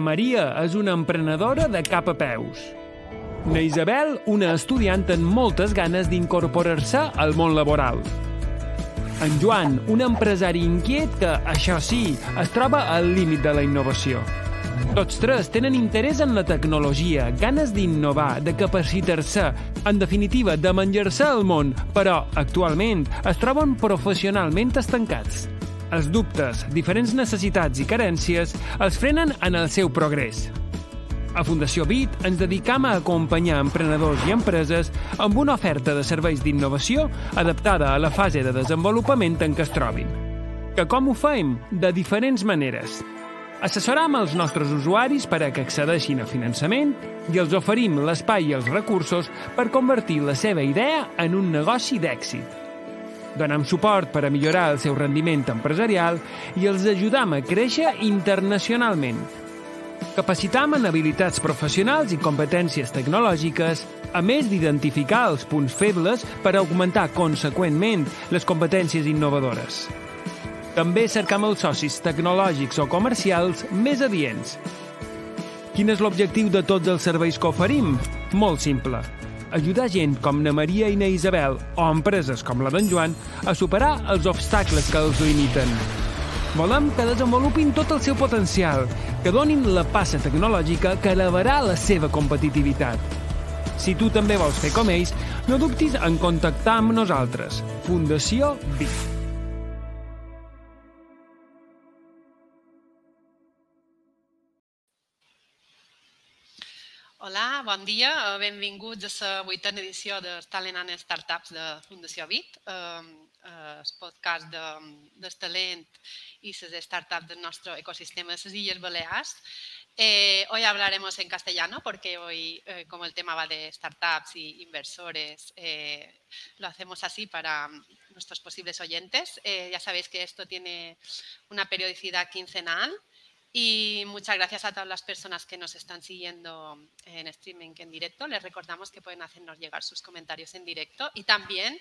Na Maria és una emprenedora de cap a peus. Na Isabel, una estudiant amb moltes ganes d'incorporar-se al món laboral. En Joan, un empresari inquiet que, això sí, es troba al límit de la innovació. Tots tres tenen interès en la tecnologia, ganes d'innovar, de capacitar-se, en definitiva, de menjar-se al món, però actualment es troben professionalment estancats. Els dubtes, diferents necessitats i carències els frenen en el seu progrés. A Fundació BIT ens dedicam a acompanyar emprenedors i empreses amb una oferta de serveis d'innovació adaptada a la fase de desenvolupament en què es trobin. Que com ho fem? De diferents maneres. Assessoram els nostres usuaris per a que accedeixin a finançament i els oferim l'espai i els recursos per convertir la seva idea en un negoci d'èxit. Donem suport per a millorar el seu rendiment empresarial i els ajudam a créixer internacionalment. Capacitam en habilitats professionals i competències tecnològiques, a més d'identificar els punts febles per augmentar conseqüentment les competències innovadores. També cercam els socis tecnològics o comercials més adients. Quin és l'objectiu de tots els serveis que oferim? Molt simple. Ajudar gent com na Maria i na Isabel o empreses com la d'en Joan a superar els obstacles que els limiten. Volem que desenvolupin tot el seu potencial, que donin la passa tecnològica que elevarà la seva competitivitat. Si tu també vols fer com ells, no dubtis en contactar amb nosaltres. Fundació BIC. Hola, bon dia. Eh, benvinguts a la vuitena edició de Talent en Startups de Fundació BIT, eh, el podcast de, del talent i les startups del nostre ecosistema de Illes Balears. Eh, hoy hablaremos en castellano porque hoy, eh, como el tema va de startups y inversores, eh, lo hacemos así para nuestros posibles oyentes. Eh, ya sabéis que esto tiene una periodicidad quincenal y muchas gracias a todas las personas que nos están siguiendo en streaming en directo. Les recordamos que pueden hacernos llegar sus comentarios en directo y también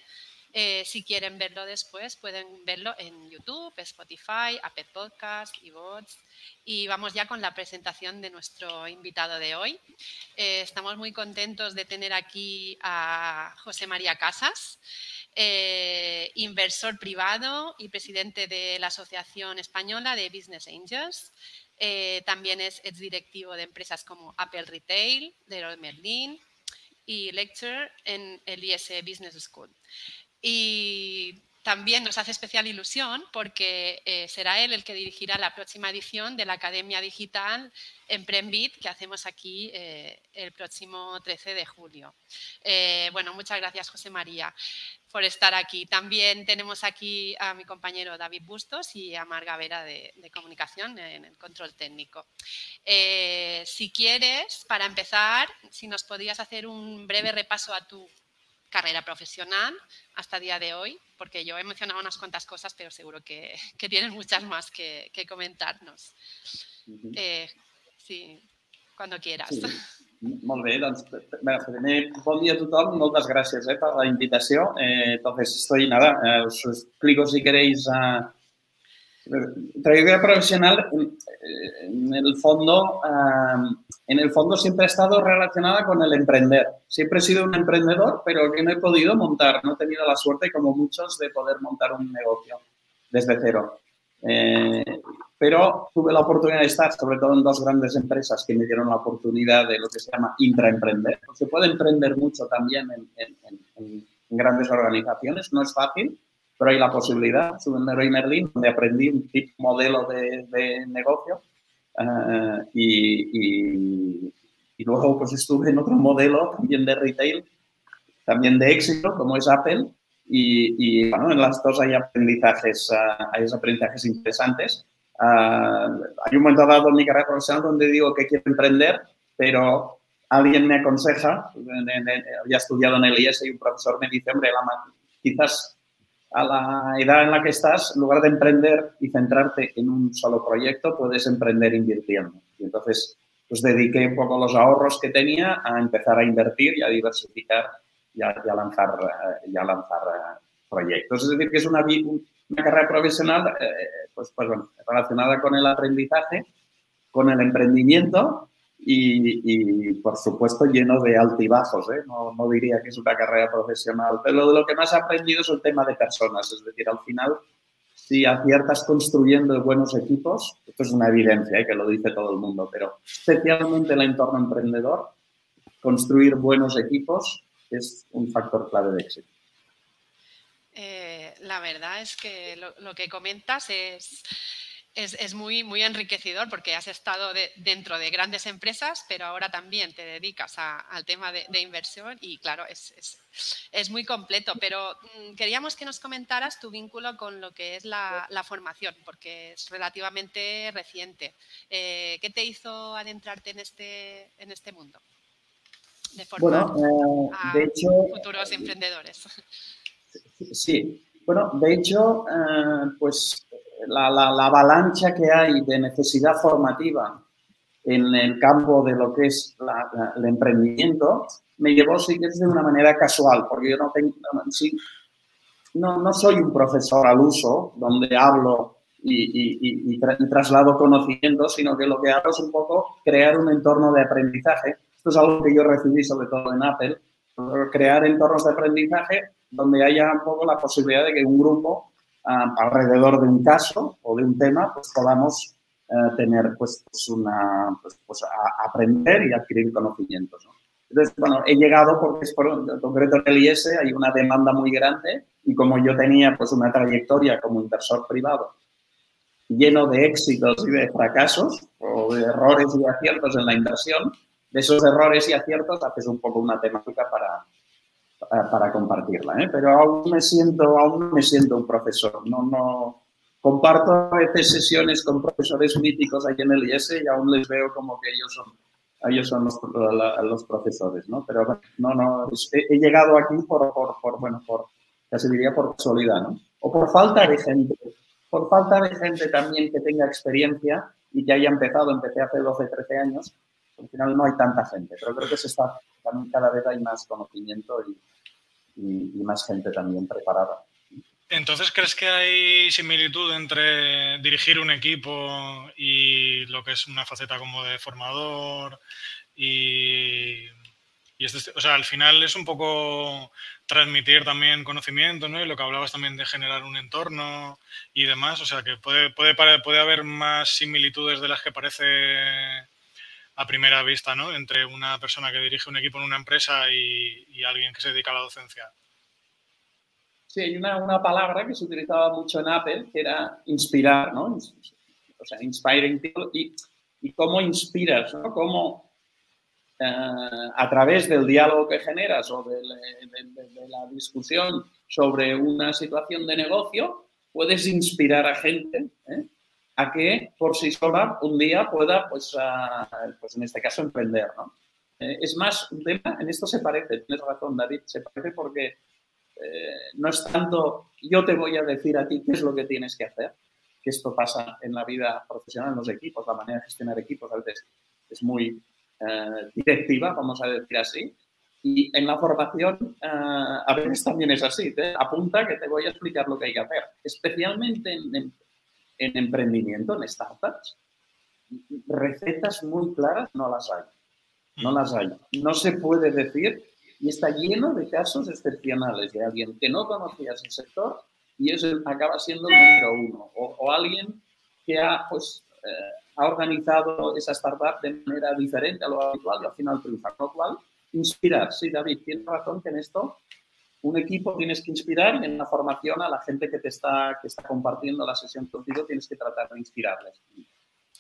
eh, si quieren verlo después pueden verlo en YouTube, Spotify, Apple Podcast, iVoox. Y vamos ya con la presentación de nuestro invitado de hoy. Eh, estamos muy contentos de tener aquí a José María Casas. Eh, inversor privado y presidente de la Asociación Española de Business Angels. Eh, también es exdirectivo de empresas como Apple Retail, Leroy Merlin y lecturer en el IS Business School. Y también nos hace especial ilusión porque eh, será él el que dirigirá la próxima edición de la Academia Digital en Prembit que hacemos aquí el próximo 13 de julio. Bueno, muchas gracias José María por estar aquí. También tenemos aquí a mi compañero David Bustos y a Marga Vera de, de Comunicación en el control técnico. si quieres, para empezar, si nos podías hacer un breve repaso a tu carrera profesional hasta el día de hoy, porque yo he mencionado unas cuantas cosas, pero seguro que, que tienes muchas más que, que comentarnos. Uh -huh. eh, sí, cuando quieras. Sí. Molt bé, doncs, bé, primer, bon dia a tothom, moltes gràcies eh, per la invitació. Eh, entonces, estoy, nada, eh, os explico si queréis uh, trayectoria profesional, en el fondo, en el fondo siempre ha estado relacionada con el emprender. Siempre he sido un emprendedor, pero que no he podido montar, no he tenido la suerte, como muchos, de poder montar un negocio desde cero. Eh, pero tuve la oportunidad de estar, sobre todo en dos grandes empresas que me dieron la oportunidad de lo que se llama intraemprender. Se puede emprender mucho también en, en, en grandes organizaciones, no es fácil, pero hay la posibilidad. Estuve en Leroy Merlin, donde aprendí un tipo modelo de, de negocio uh, y, y, y, luego pues estuve en otro modelo también de retail, también de éxito, como es Apple. Y, y bueno, en las dos hay aprendizajes, uh, hay aprendizajes interesantes. Uh, hay un momento dado en mi carrera profesional donde digo que quiero emprender, pero alguien me aconseja, había estudiado en el IES y un profesor me dice, hombre, la, quizás a la edad en la que estás, en lugar de emprender y centrarte en un solo proyecto, puedes emprender invirtiendo. Y entonces, pues dediqué un poco los ahorros que tenía a empezar a invertir y a diversificar y a, y a lanzar, y a lanzar proyectos. Es decir, que es una, una carrera profesional eh, pues, pues bueno, relacionada con el aprendizaje con el emprendimiento y, por supuesto lleno de altibajos. ¿eh? No, no, diría que es una carrera profesional, pero de lo que más he aprendido es el tema de personas. Es decir, al final, si aciertas construyendo buenos equipos, esto es una evidencia ¿eh? que lo dice todo el mundo, pero especialmente en el entorno emprendedor, construir buenos equipos es un factor clave de éxito. Eh, la verdad es que lo que comentas es es, muy, muy enriquecedor porque has estado dentro de grandes empresas, pero ahora también te dedicas al tema de, inversión y claro, es, es, muy completo. Pero mm, queríamos que nos comentaras tu vínculo con lo que es la, formación, porque es relativamente reciente. Eh, ¿Qué te hizo adentrarte en este, en este mundo? De formar bueno, eh, de hecho, futuros emprendedores. Sí, bueno, de hecho, eh, pues la, la, avalancha que hay de necesidad formativa en el campo de lo que es el emprendimiento me llevó, sí que es de una manera casual, porque yo no tengo, sí, no, no soy un profesor al uso donde hablo y, y, traslado conocimiento, sino que lo que hago es un poco crear un entorno de aprendizaje. Esto es algo que yo recibí sobre todo en Apple, crear entornos de aprendizaje donde haya un poco la posibilidad de que un grupo alrededor de un caso o de un tema, pues podamos eh, tener pues, pues una, pues, pues aprender y adquirir conocimientos. Entonces, bueno, he llegado porque es por, en concreto en el IS hay una demanda muy grande y como yo tenía pues una trayectoria como inversor privado lleno de éxitos y de fracasos o de errores y aciertos en la inversión, de esos errores y aciertos haces un poco una temática para, para compartirla, ¿eh? pero aún me siento, aún me siento un profesor. No, no comparto a veces sesiones con profesores míticos ahí en el IS y aún les veo como que ellos son, ellos son los, los profesores, ¿no? Pero no, no, he, llegado aquí por, por, por, bueno, por, casi diría por casualidad, ¿no? O por falta de gente, por falta de gente también que tenga experiencia y que haya empezado, empecé hace 12, 13 años, al final no hay tanta gente, pero creo que se está, también cada vez hay más conocimiento y, y, más gente también preparada. Entonces, ¿crees que hay similitud entre dirigir un equipo y lo que es una faceta como de formador? Y, este, o sea, al final es un poco transmitir también conocimiento, ¿no? Y lo que hablabas también de generar un entorno y demás. O sea, que puede, puede, puede haber más similitudes de las que parece a primera vista, ¿no? Entre una persona que dirige un equipo en una empresa y, alguien que se dedica a la docencia. Sí, hay una, palabra que se utilizaba mucho en Apple que era inspirar, ¿no? O sea, inspiring people. Y, cómo inspiras, ¿no? Cómo eh, a través del diálogo que generas o de, la discusión sobre una situación de negocio, puedes inspirar a gente ¿eh? A que por sí sola un día pueda, pues, pues en este caso, emprender. ¿no? Eh, es más, un tema, en esto se parece, tienes razón, David, se parece porque eh, no es tanto yo te voy a decir a ti qué es lo que tienes que hacer, que esto pasa en la vida profesional, en los equipos, la manera de gestionar equipos a veces es muy eh, directiva, vamos a decir así, y en la formación a veces también es así, te apunta que te voy a explicar lo que hay que hacer, especialmente en en emprendimiento, en startups, recetas muy claras no las hay. No las hay. No se puede decir, y está lleno de casos excepcionales de alguien que no conocía ese sector y eso acaba siendo el número uno. O, alguien que ha, pues, eh, ha organizado esa startup de manera diferente a lo habitual y al final triunfa. Con lo cual, inspirar. Sí, David, tienes razón que en esto un equipo tienes que inspirar y en la formación a la gente que te está, que está compartiendo la sesión contigo tienes que tratar de inspirarles.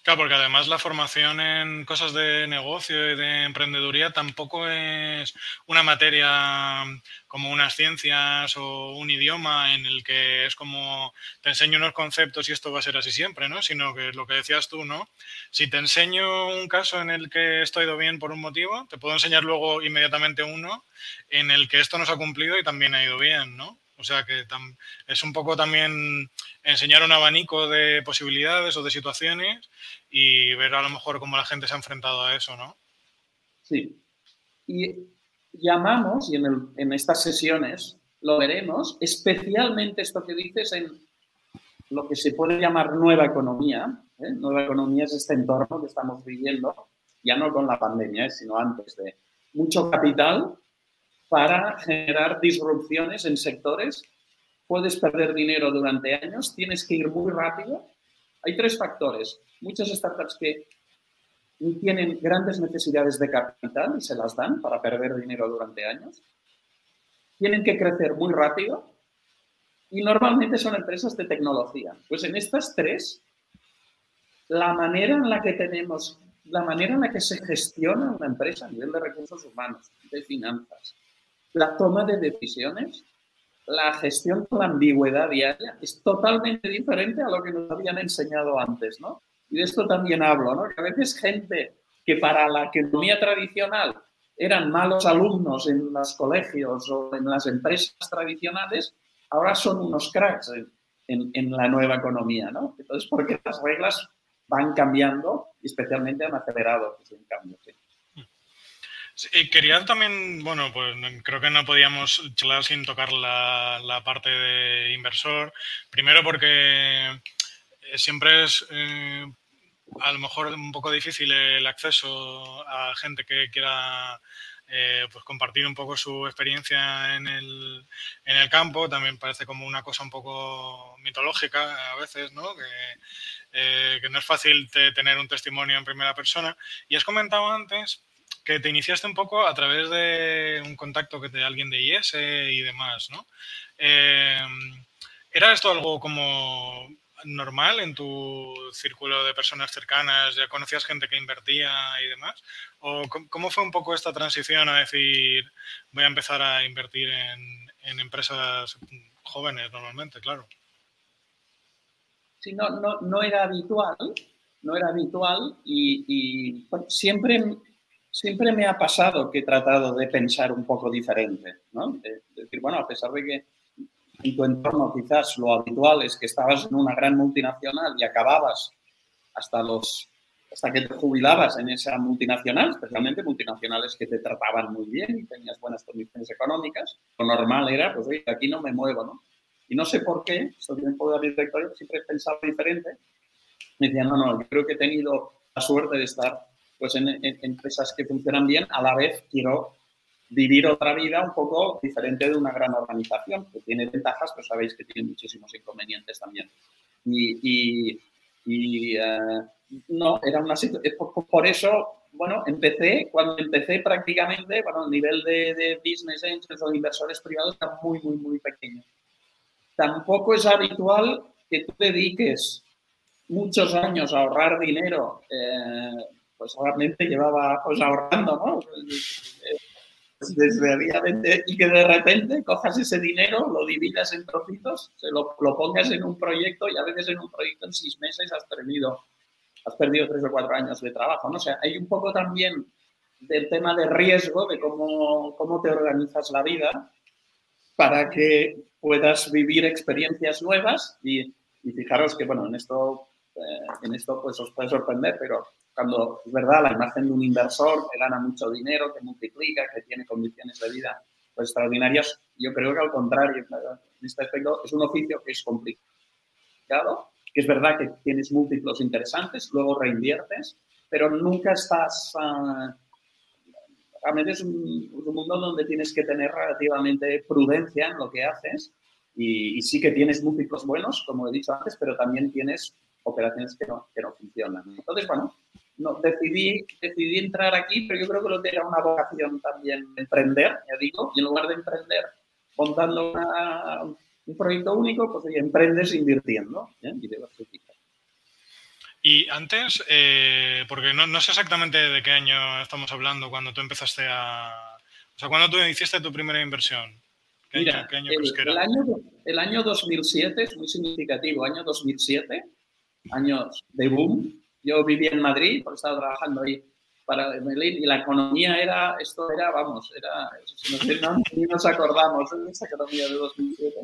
Claro, porque además la formación en cosas de negocio y de emprendeduría tampoco es una materia como unas ciencias o un idioma en el que es como te enseño unos conceptos y esto va a ser así siempre, ¿no? Sino que lo que decías tú, ¿no? Si te enseño un caso en el que esto ha ido bien por un motivo, te puedo enseñar luego inmediatamente uno en el que esto no se ha cumplido y también ha ido bien, ¿no? O sea que es un poco también enseñar un abanico de posibilidades o de situaciones y ver a lo mejor cómo la gente se ha enfrentado a eso, ¿no? Sí. Y llamamos, y en, estas sesiones lo veremos, especialmente esto que dices en lo que se puede llamar nueva economía. ¿eh? Nueva economía es este entorno que estamos viviendo, ya no con la pandemia, ¿eh? sino antes de mucho capital para generar disrupciones en sectores. Puedes perder dinero durante años, tienes que ir muy rápido. Hay tres factores. Muchas startups que tienen grandes necesidades de capital y se las dan para perder dinero durante años. Tienen que crecer muy rápido y normalmente son empresas de tecnología. Pues en estas tres, la manera en la que tenemos, la manera en la que se gestiona una empresa a nivel de recursos humanos, de finanzas, la toma de decisiones, la gestión con la ambigüedad diaria es totalmente diferente a lo que nos habían enseñado antes, ¿no? Y de esto también hablo, ¿no? Que a veces gente que para la economía tradicional eran malos alumnos en los colegios o en las empresas tradicionales, ahora son unos cracks en, la nueva economía, ¿no? Entonces, porque las reglas van cambiando, especialmente han acelerado ese cambio. Y quería también, bueno, pues creo que no podíamos charlar sin tocar la, parte de inversor. Primero porque siempre es eh, a lo mejor un poco difícil el acceso a gente que quiera eh, pues compartir un poco su experiencia en el, en el, campo. También parece como una cosa un poco mitológica a veces, ¿no? Que, eh, que no es fácil tener un testimonio en primera persona. Y has comentado antes que te iniciaste un poco a través de un contacto que de alguien de IS y demás, ¿no? Eh, ¿Era esto algo como normal en tu círculo de personas cercanas? ¿Ya conocías gente que invertía y demás? ¿O cómo fue un poco esta transición a decir, voy a empezar a invertir en, empresas jóvenes normalmente, claro? Sí, no, no, no era habitual, no era habitual y, siempre, siempre me ha pasado que he tratado de pensar un poco diferente, ¿no? De, decir, bueno, a pesar de que en tu entorno quizás lo habitual es que estabas en una gran multinacional y acababas hasta los hasta que te jubilabas en esa multinacional, especialmente multinacionales que te trataban muy bien y tenías buenas condiciones económicas, lo normal era, pues oye, aquí no me muevo, ¿no? Y no sé por qué, esto tiene poder directorio, siempre he pensado diferente. Me decían, no, no, yo creo que he tenido la suerte de estar pues, en, en empresas que funcionan bien, a la vez quiero vivir otra vida un poco diferente de una gran organización, que tiene ventajas, pero sabéis que tiene muchísimos inconvenientes también. Y, y, eh, no, era una situación, por, eso, bueno, empecé, cuando empecé prácticamente, bueno, el nivel de, de business angels o inversores privados está muy, muy, muy pequeño. Tampoco es habitual que tú dediques muchos años a ahorrar dinero, eh, pues realmente llevaba pues ahorrando, ¿no? desgraciadamente, y que de repente cojas ese dinero, lo dividas en trocitos, se lo, lo, pongas en un proyecto y a veces en un proyecto en seis meses has perdido, has perdido tres o cuatro años de trabajo. ¿no? O sea, hay un poco también del tema de riesgo, de cómo, cómo te organizas la vida para que puedas vivir experiencias nuevas y, y fijaros que, bueno, en esto, eh, en esto pues os puede sorprender, pero cuando es verdad la imagen de un inversor que gana mucho dinero, que multiplica, que tiene condiciones de vida pues, extraordinarias, yo creo que al contrario, en este aspecto es un oficio que es complicado, que es verdad que tienes múltiplos interesantes, luego reinviertes, pero nunca estás... Uh, realmente es un, mundo donde tienes que tener relativamente prudencia en lo que haces y, y, sí que tienes múltiplos buenos, como he dicho antes, pero también tienes operaciones que no, que no funcionan. Entonces, bueno, no, decidí, decidí entrar aquí, pero yo creo que lo que era una vocación también emprender, ya digo, y en lugar de emprender montando un proyecto único, pues oye, emprendes invirtiendo ¿eh? y Y antes, eh, porque no, no, sé exactamente de qué año estamos hablando cuando tú empezaste a... O sea, cuando tú hiciste tu primera inversión. ¿Qué Mira, año, el, el, año, el año 2007 es muy significativo, año 2007, años de boom, yo vivía en Madrid, porque estaba trabajando ahí para Berlín y la economía era, esto era, vamos, era, no, ni nos acordamos de esa economía de 2007.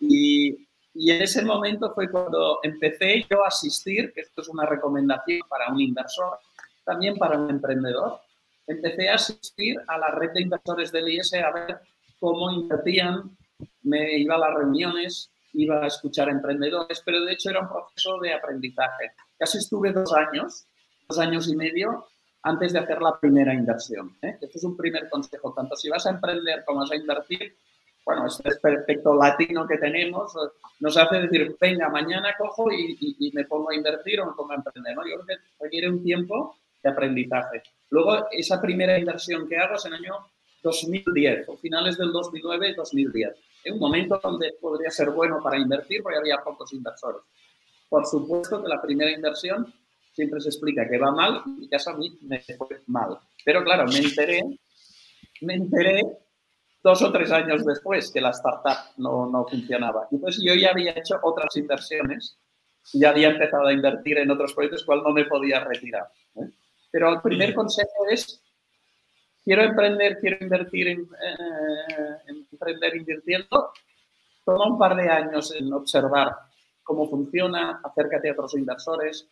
Y, y en ese momento fue cuando empecé yo a asistir, esto es una recomendación para un inversor, también para un emprendedor, empecé a asistir a la red de inversores del IS a ver cómo invertían, me iba a las reuniones iba a escuchar a emprendedores, pero de hecho era un proceso de aprendizaje. Casi estuve dos años, dos años y medio, antes de hacer la primera inversión. ¿eh? Este es un primer consejo, tanto si vas a emprender como vas a invertir, bueno, este perfecto latino que tenemos nos hace decir, venga, mañana cojo y, me pongo a invertir o me pongo a emprender. ¿no? Yo creo que requiere un tiempo de aprendizaje. Luego, esa primera inversión que hago es en el año 2010, o finales del 2009-2010. En un momento donde podría ser bueno para invertir porque había pocos inversores. Por supuesto que la primera inversión siempre se explica que va mal, y mi caso a mí me fue mal. Pero claro, me enteré, me enteré dos o tres años después que la startup no, no funcionaba. Entonces yo ya había hecho otras inversiones, ya había empezado a invertir en otros proyectos, cual no me podía retirar. ¿eh? Pero el primer consejo es, quiero emprender, quiero invertir en, eh, emprender invirtiendo, toma un par de años en observar cómo funciona, acércate a otros inversores,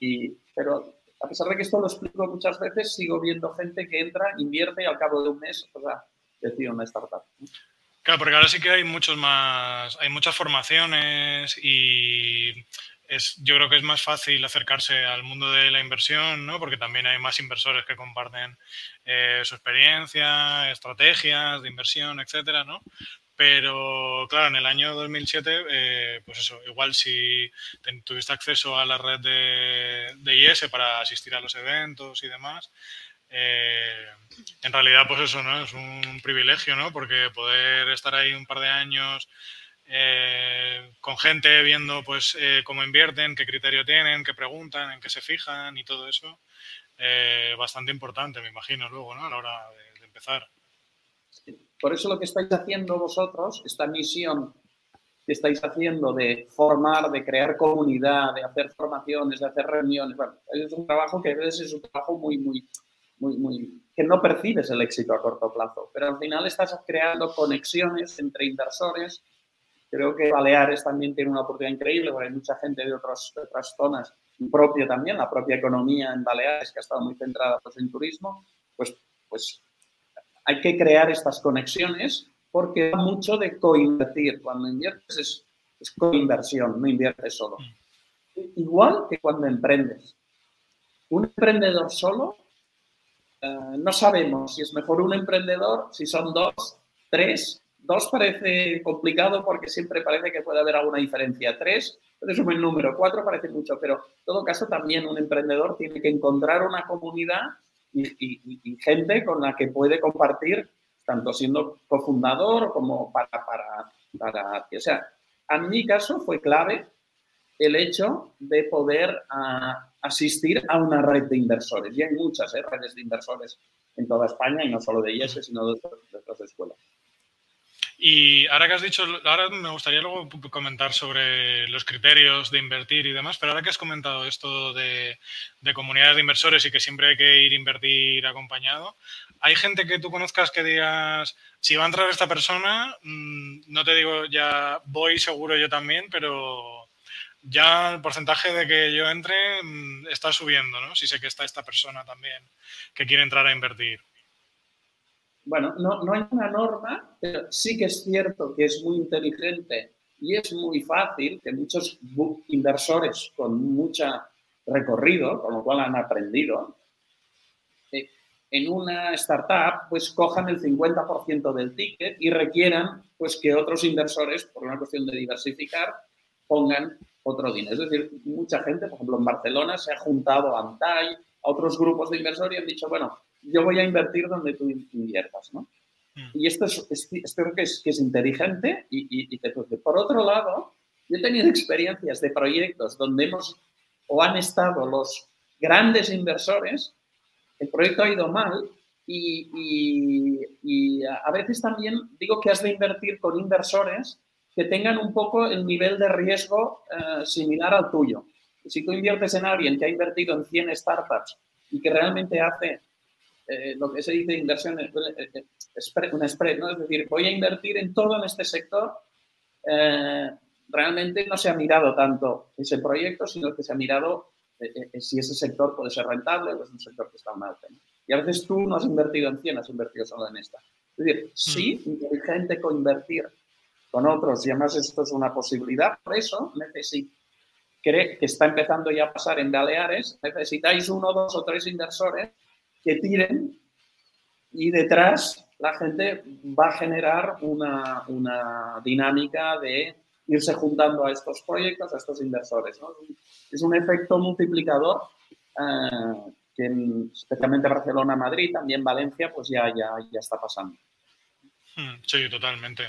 y, pero a pesar de que esto lo explico muchas veces, sigo viendo gente que entra, invierte y al cabo de un mes, o sea, decir una startup. Claro, porque ahora sí que hay muchos más, hay muchas formaciones y es, yo creo que es más fácil acercarse al mundo de la inversión, ¿no? Porque también hay más inversores que comparten eh, su experiencia, estrategias de inversión, etcétera, ¿no? Pero claro, en el año 2007, eh, pues eso, igual si tuviste acceso a la red de, de IS para asistir a los eventos y demás, eh, en realidad, pues eso, ¿no? Es un privilegio, ¿no? Porque poder estar ahí un par de años eh, con gente viendo, pues, eh, cómo invierten, qué criterio tienen, qué preguntan, en qué se fijan y todo eso, bastante importante, me imagino, luego, ¿no? A la hora de empezar. Por eso lo que estáis haciendo vosotros, esta misión que estáis haciendo de formar, de crear comunidad, de hacer formaciones, de hacer reuniones, es un trabajo que a veces es un trabajo muy, muy, muy, muy, que no percibes el éxito a corto plazo, pero al final estás creando conexiones entre inversores. Creo que Baleares también tiene una oportunidad increíble, porque hay mucha gente de, otras otras zonas, propia también, la propia economía en Baleares, que ha estado muy centrada pues, en turismo, pues, pues hay que crear estas conexiones porque va mucho de coinvertir. Cuando inviertes es, es coinversión, no inviertes solo. Igual que cuando emprendes. Un emprendedor solo eh, no sabemos si es mejor un emprendedor, si son dos, tres. Dos parece complicado porque siempre parece que puede haber alguna diferencia. Tres es un buen número, cuatro parece mucho, pero en todo caso también un emprendedor tiene que encontrar una comunidad y, gente con la que puede compartir, tanto siendo cofundador como para, para, para... O sea, en mi caso fue clave el hecho de poder ah, asistir a una red de inversores. Y hay muchas ¿eh? redes de inversores en toda España y no solo de IES, sino de, otras escuelas. Y ahora que has dicho, ahora me gustaría luego comentar sobre los criterios de invertir y demás, pero ahora que has comentado esto de, de, comunidades de inversores y que siempre hay que ir a invertir acompañado, ¿hay gente que tú conozcas que digas, si va a entrar esta persona, mm, no te digo ya voy seguro yo también, pero ya el porcentaje de que yo entre mm, está subiendo, ¿no? Si sé que está esta persona también que quiere entrar a invertir. Bueno, no, no hay una norma, pero sí que es cierto que es muy inteligente y es muy fácil que muchos inversores con mucho recorrido, con lo cual han aprendido, eh, en una startup pues cojan el 50% del ticket y requieran pues que otros inversores, por una cuestión de diversificar, pongan otro dinero. Es decir, mucha gente, por ejemplo, en Barcelona se ha juntado a Antai, a otros grupos de inversores y han dicho, bueno, yo voy a invertir donde tú inviertas, ¿no? Mm. Y esto, es, creo que es, que es inteligente y, y, te Por otro lado, yo he tenido experiencias de proyectos donde hemos o han estado los grandes inversores, el proyecto ha ido mal y, y, a veces también digo que has de invertir con inversores que tengan un poco el nivel de riesgo eh, similar al tuyo. Si tú inviertes en alguien que ha invertido en 100 startups y que realmente hace eh, lo que se dice inversión, eh, un spread, ¿no? es decir, voy a invertir en todo en este sector, realmente no se ha mirado tanto ese proyecto, sino que se ha mirado si ese sector puede ser rentable o es un sector que está mal. Y a veces tú no has invertido en 100, has invertido solo en esta. Es decir, sí, mm. inteligente coinvertir con otros y además esto es una posibilidad. Por eso necesito, cree que está empezando ya a pasar en Baleares, necesitáis uno, dos o tres inversores que tiren y detrás la gente va a generar una, una dinámica de irse juntando a estos proyectos, a estos inversores. Es un efecto multiplicador eh, que especialmente Barcelona, Madrid, también Valencia, pues ya, ya, ya está pasando. Hmm, sí, totalmente.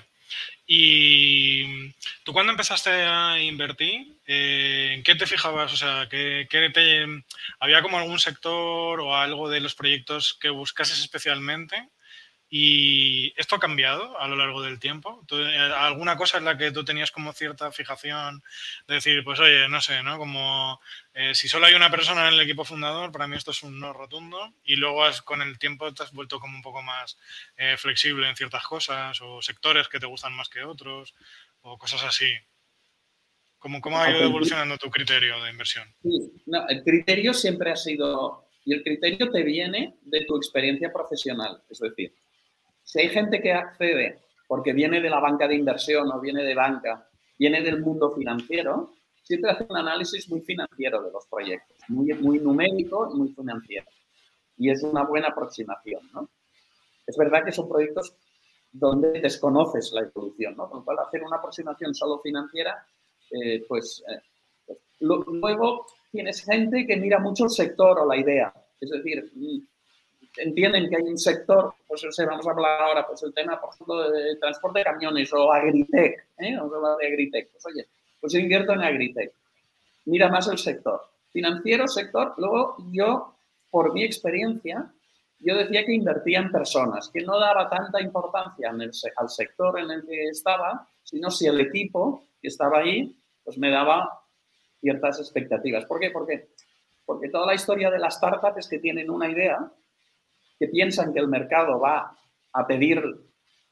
¿Y tú cuando empezaste a invertir, eh, en qué te fijabas? O sea, ¿qué, te, ¿había como algún sector o algo de los proyectos que buscases especialmente? ¿Y esto ha cambiado a lo largo del tiempo? Eh, ¿Alguna cosa en la que tú tenías como cierta fijación de decir, pues oye, no sé, ¿no? Como eh, si solo hay una persona en el equipo fundador, para mí esto es un no rotundo y luego con el tiempo te has vuelto como un poco más eh, flexible en ciertas cosas o sectores que te gustan más que otros o cosas así. ¿Cómo, cómo ha ido evolucionando tu criterio de inversión? Sí, no, el criterio siempre ha sido, y el criterio te viene de tu experiencia profesional, es decir, si hay gente que accede porque viene de la banca de inversión o viene de banca, viene del mundo financiero, siempre hace un análisis muy financiero de los proyectos, muy, muy numérico y muy financiero. Y es una buena aproximación, ¿no? Es verdad que son proyectos donde desconoces la evolución, ¿no? Con lo cual, hacer una aproximación solo financiera, eh, pues, eh, pues luego tienes gente que mira mucho el sector o la idea. Es decir, mm, entienden que hay un sector, pues o vamos a hablar ahora, pues el tema, por ejemplo, de transporte de camiones o agritech, ¿eh? Vamos a hablar de agritech. Pues oye, pues yo invierto en agritech. Mira más el sector. Financiero, sector. Luego yo, por mi experiencia, yo decía que invertía en personas, que no daba tanta importancia al sector en el que estaba, sino si el equipo que estaba ahí, pues me daba ciertas expectativas. ¿Por qué? Porque, porque toda la historia de las startups es que tienen una idea que piensan que el mercado va a pedir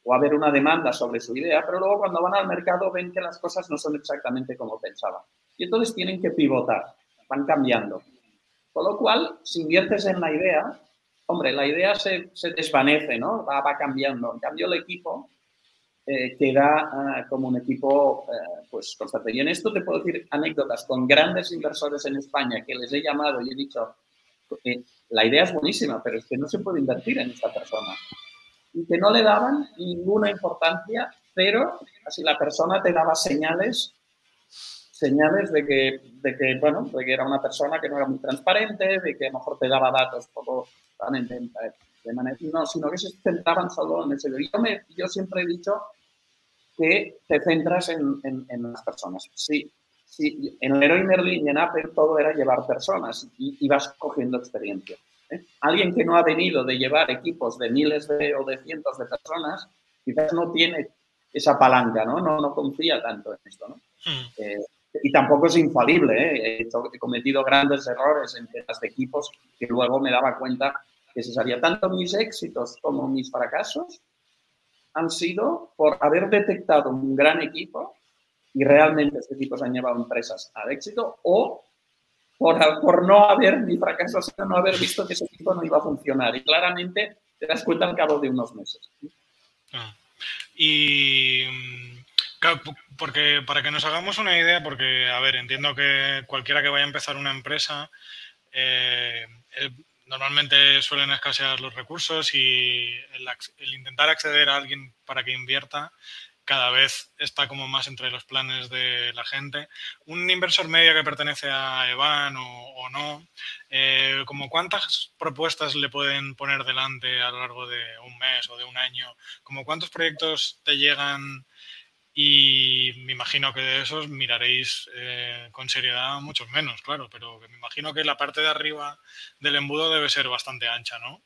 o a haber una demanda sobre su idea, pero luego cuando van al mercado ven que las cosas no son exactamente como pensaban. Y entonces tienen que pivotar, van cambiando. Con lo cual, si inviertes en la idea, hombre, la idea se, se desvanece, ¿no? Va, va, cambiando. En cambio, el equipo eh, queda ah, como un equipo eh, pues constante. Y en esto te puedo decir anécdotas con grandes inversores en España que les he llamado y he dicho, eh, la idea es buenísima, pero es que no se puede invertir en esta persona. Y que no le daban ninguna importancia, pero así la persona te daba señales, señales de que, de que, bueno, de que era una persona que no era muy transparente, de que a lo mejor te daba datos poco de manera, no, sino que se centraban solo en ese. Yo, me, yo siempre he dicho que te centras en, en, en las personas. Sí, sí, en Leroy Merlin y en Apple todo era llevar personas y, vas cogiendo experiencia. ¿eh? Alguien que no ha venido de llevar equipos de miles de, o de cientos de personas, quizás no tiene esa palanca, ¿no? No, no confía tanto en esto, ¿no? Hmm. Eh, y tampoco es infalible, ¿eh? he, cometido grandes errores en temas de equipos que luego me daba cuenta que se sabía tanto mis éxitos como mis fracasos han sido por haber detectado un gran equipo y realmente este tipo se han llevado empresas al éxito o por, por no haber ni fracaso, sino no haber visto que ese equipo no iba a funcionar. Y claramente te das cuenta al cabo de unos meses. Ah. Y porque para que nos hagamos una idea, porque, a ver, entiendo que cualquiera que vaya a empezar una empresa, eh, normalmente suelen escasear los recursos y el, intentar acceder a alguien para que invierta cada vez está como más entre los planes de la gente. Un inversor medio que pertenece a Evan o, no, eh, como cuántas propuestas le pueden poner delante a lo largo de un mes o de un año, como cuántos proyectos te llegan y me imagino que de esos miraréis eh, con seriedad muchos menos, claro, pero me imagino que la parte de arriba del embudo debe ser bastante ancha, ¿no?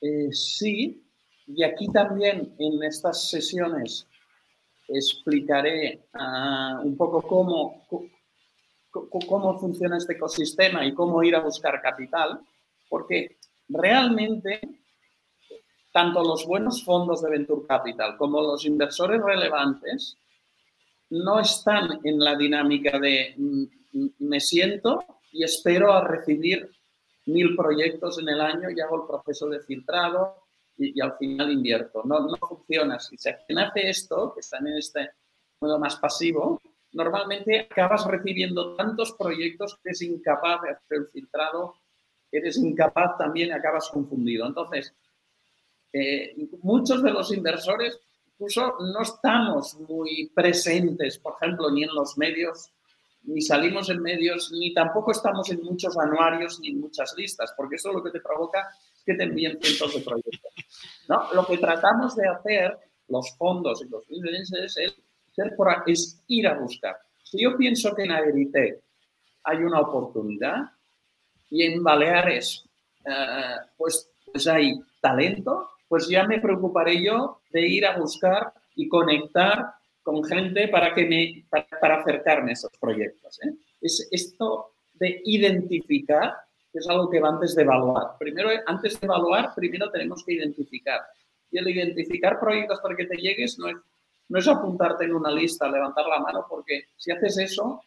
Eh, sí, y aquí también en estas sesiones explicaré ah, un poco cómo, cómo funciona este ecosistema y cómo ir a buscar capital, porque realmente tanto los buenos fondos de Venture Capital como los inversores relevantes no están en la dinámica de mm, mm, me siento y espero a recibir mil proyectos en el año y hago el proceso de filtrado y, al final invierto. No, no funciona así. Si quien hace esto, que están en este modo más pasivo, normalmente acabas recibiendo tantos proyectos que eres incapaz de hacer el filtrado, eres incapaz también, acabas confundido. Entonces, eh, muchos de los inversores incluso no estamos muy presentes, por ejemplo, ni en los medios, ni salimos en medios, ni tampoco estamos en muchos anuarios ni en muchas listas, porque eso lo que te provoca es que envíen cientos de proyectos. ¿no? Lo que tratamos de hacer, los fondos y los por, es ir a buscar. Si yo pienso que en Agritech hay una oportunidad y en Baleares eh, pues, pues hay talento, pues ya me preocuparé yo de ir a buscar y conectar con gente para, que me, para, acercarme a esos proyectos. ¿eh? Es esto de identificar, es algo que va antes de evaluar. Primero, antes de evaluar, primero tenemos que identificar. Y el identificar proyectos para que te llegues no es, no es apuntarte en una lista, levantar la mano, porque si haces eso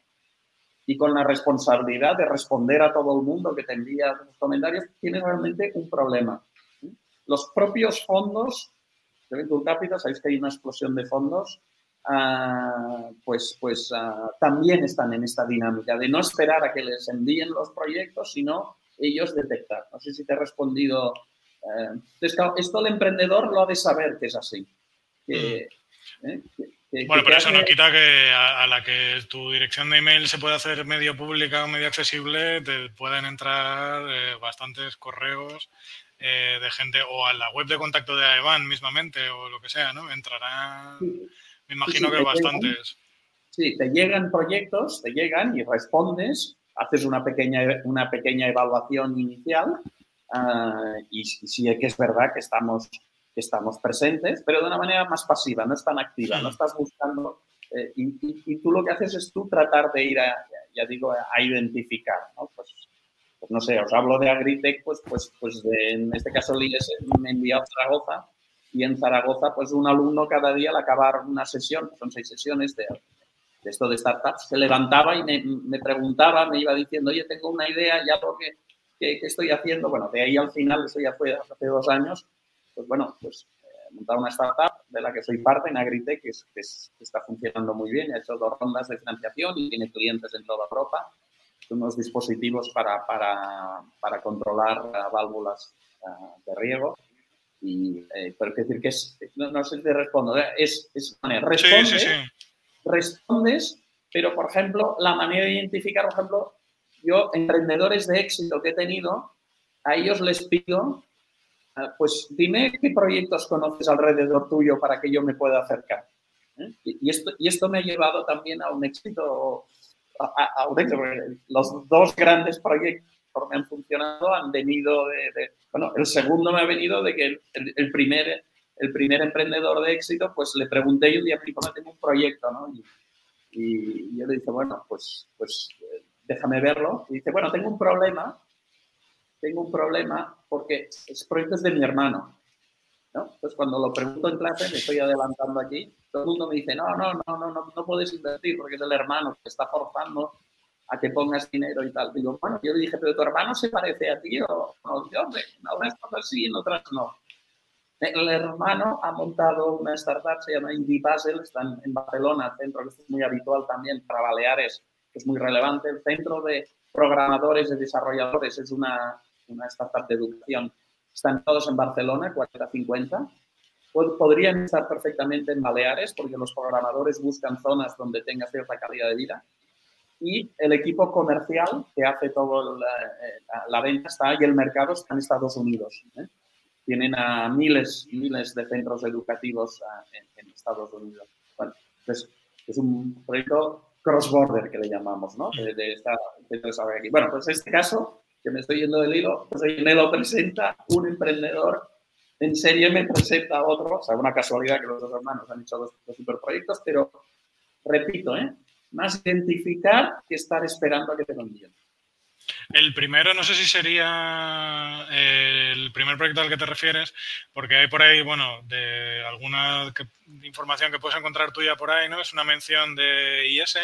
y con la responsabilidad de responder a todo el mundo que te envía los comentarios, tienes realmente un problema. Los propios fondos de Venture Capital, sabéis que hay una explosión de fondos, ah, pues, pues ah, también están en esta dinámica de no esperar a que les envíen los proyectos, sino ellos detectar. No sé si te he respondido. Eh, esto el emprendedor lo ha de saber que es así. Que, mm. eh, bueno, pero eso no quita que a, la que tu dirección de email se pueda hacer medio pública o medio accesible, te pueden entrar eh, bastantes correos eh, de gente o a la web de contacto de Aevan mismamente o lo que sea, ¿no? Entrarán, me imagino que bastantes. sí, te llegan proyectos, te llegan y respondes, haces una pequeña, una pequeña evaluación inicial ah, y, sí que es verdad que estamos, que estamos presentes, pero de una manera más pasiva, no es tan activa, no estás buscando eh, y, tú lo que haces es tú tratar de ir a, ya digo, a identificar, ¿no? Pues pues no sé, os hablo de Agritech, pues, pues, pues en este caso Liles me envió a Zaragoza y en Zaragoza pues un alumno cada día al acabar una sesión, son seis sesiones de, esto de startups, se levantaba y me, preguntaba, me iba diciendo, oye, tengo una idea, ya lo que, estoy haciendo, bueno, de ahí al final, eso ya fue hace dos años, pues bueno, pues eh, montar una startup de la que soy parte en Agritech, que, es, está funcionando muy bien, ha hecho dos rondas de financiación y tiene clientes en toda Europa unos dispositivos para, para, para controlar válvulas eh, de riego. Y, eh, pero decir que es, no, sé si te respondo, ¿eh? es, es respondes, respondes, pero por ejemplo, la manera de identificar, por ejemplo, yo, emprendedores de éxito que he tenido, a ellos les pido, pues dime qué proyectos conoces alrededor tuyo para que yo me pueda acercar. Y, esto, y esto me ha llevado también a un éxito a, los dos grandes proyectos que han funcionado han venido de, bueno, el segundo me ha venido de que el, primer, el primer emprendedor de éxito, pues le pregunté y un día dijo, tengo un proyecto, ¿no? Y, yo le dije, bueno, pues, pues déjame verlo. Y dice, bueno, tengo un problema, tengo un problema porque ese proyecto es de mi hermano. ¿no? Entonces, cuando lo pregunto en clase, me estoy adelantando aquí, todo el mundo me dice, no, no, no, no, no, no puedes invertir porque es el hermano que está forzando a que pongas dinero y tal. Digo, bueno, yo le dije, pero tu hermano se parece a ti o no, yo, en algunas cosas sí, en otras no. El hermano ha montado una startup, se llama Indie Puzzle, está en Barcelona, centro que es muy habitual también para Baleares, que es muy relevante. El centro de programadores y desarrolladores es una, una startup de educación. Están todos en Barcelona, 40-50 podrían estar perfectamente en Baleares porque los programadores buscan zonas donde tenga cierta calidad de vida. Y el equipo comercial que hace toda la, venta está y el mercado está en Estados Unidos. ¿eh? Tienen a miles miles de centros educativos ah, en, Estados Unidos. Bueno, pues, es un proyecto cross-border que le llamamos, ¿no? De, de esta, aquí. Bueno, pues en este caso, que me estoy yendo del hilo, pues me lo presenta un emprendedor en serie me presenta otro, o sea, una casualidad que los dos hermanos han hecho dos, superproyectos, pero repito, ¿eh? Más identificar que estar esperando a que te lo envíen. El primero, no sé si sería eh, el primer proyecto al que te refieres, porque hay por ahí, bueno, de alguna información que puedes encontrar tuya por ahí, ¿no? Es una mención de IS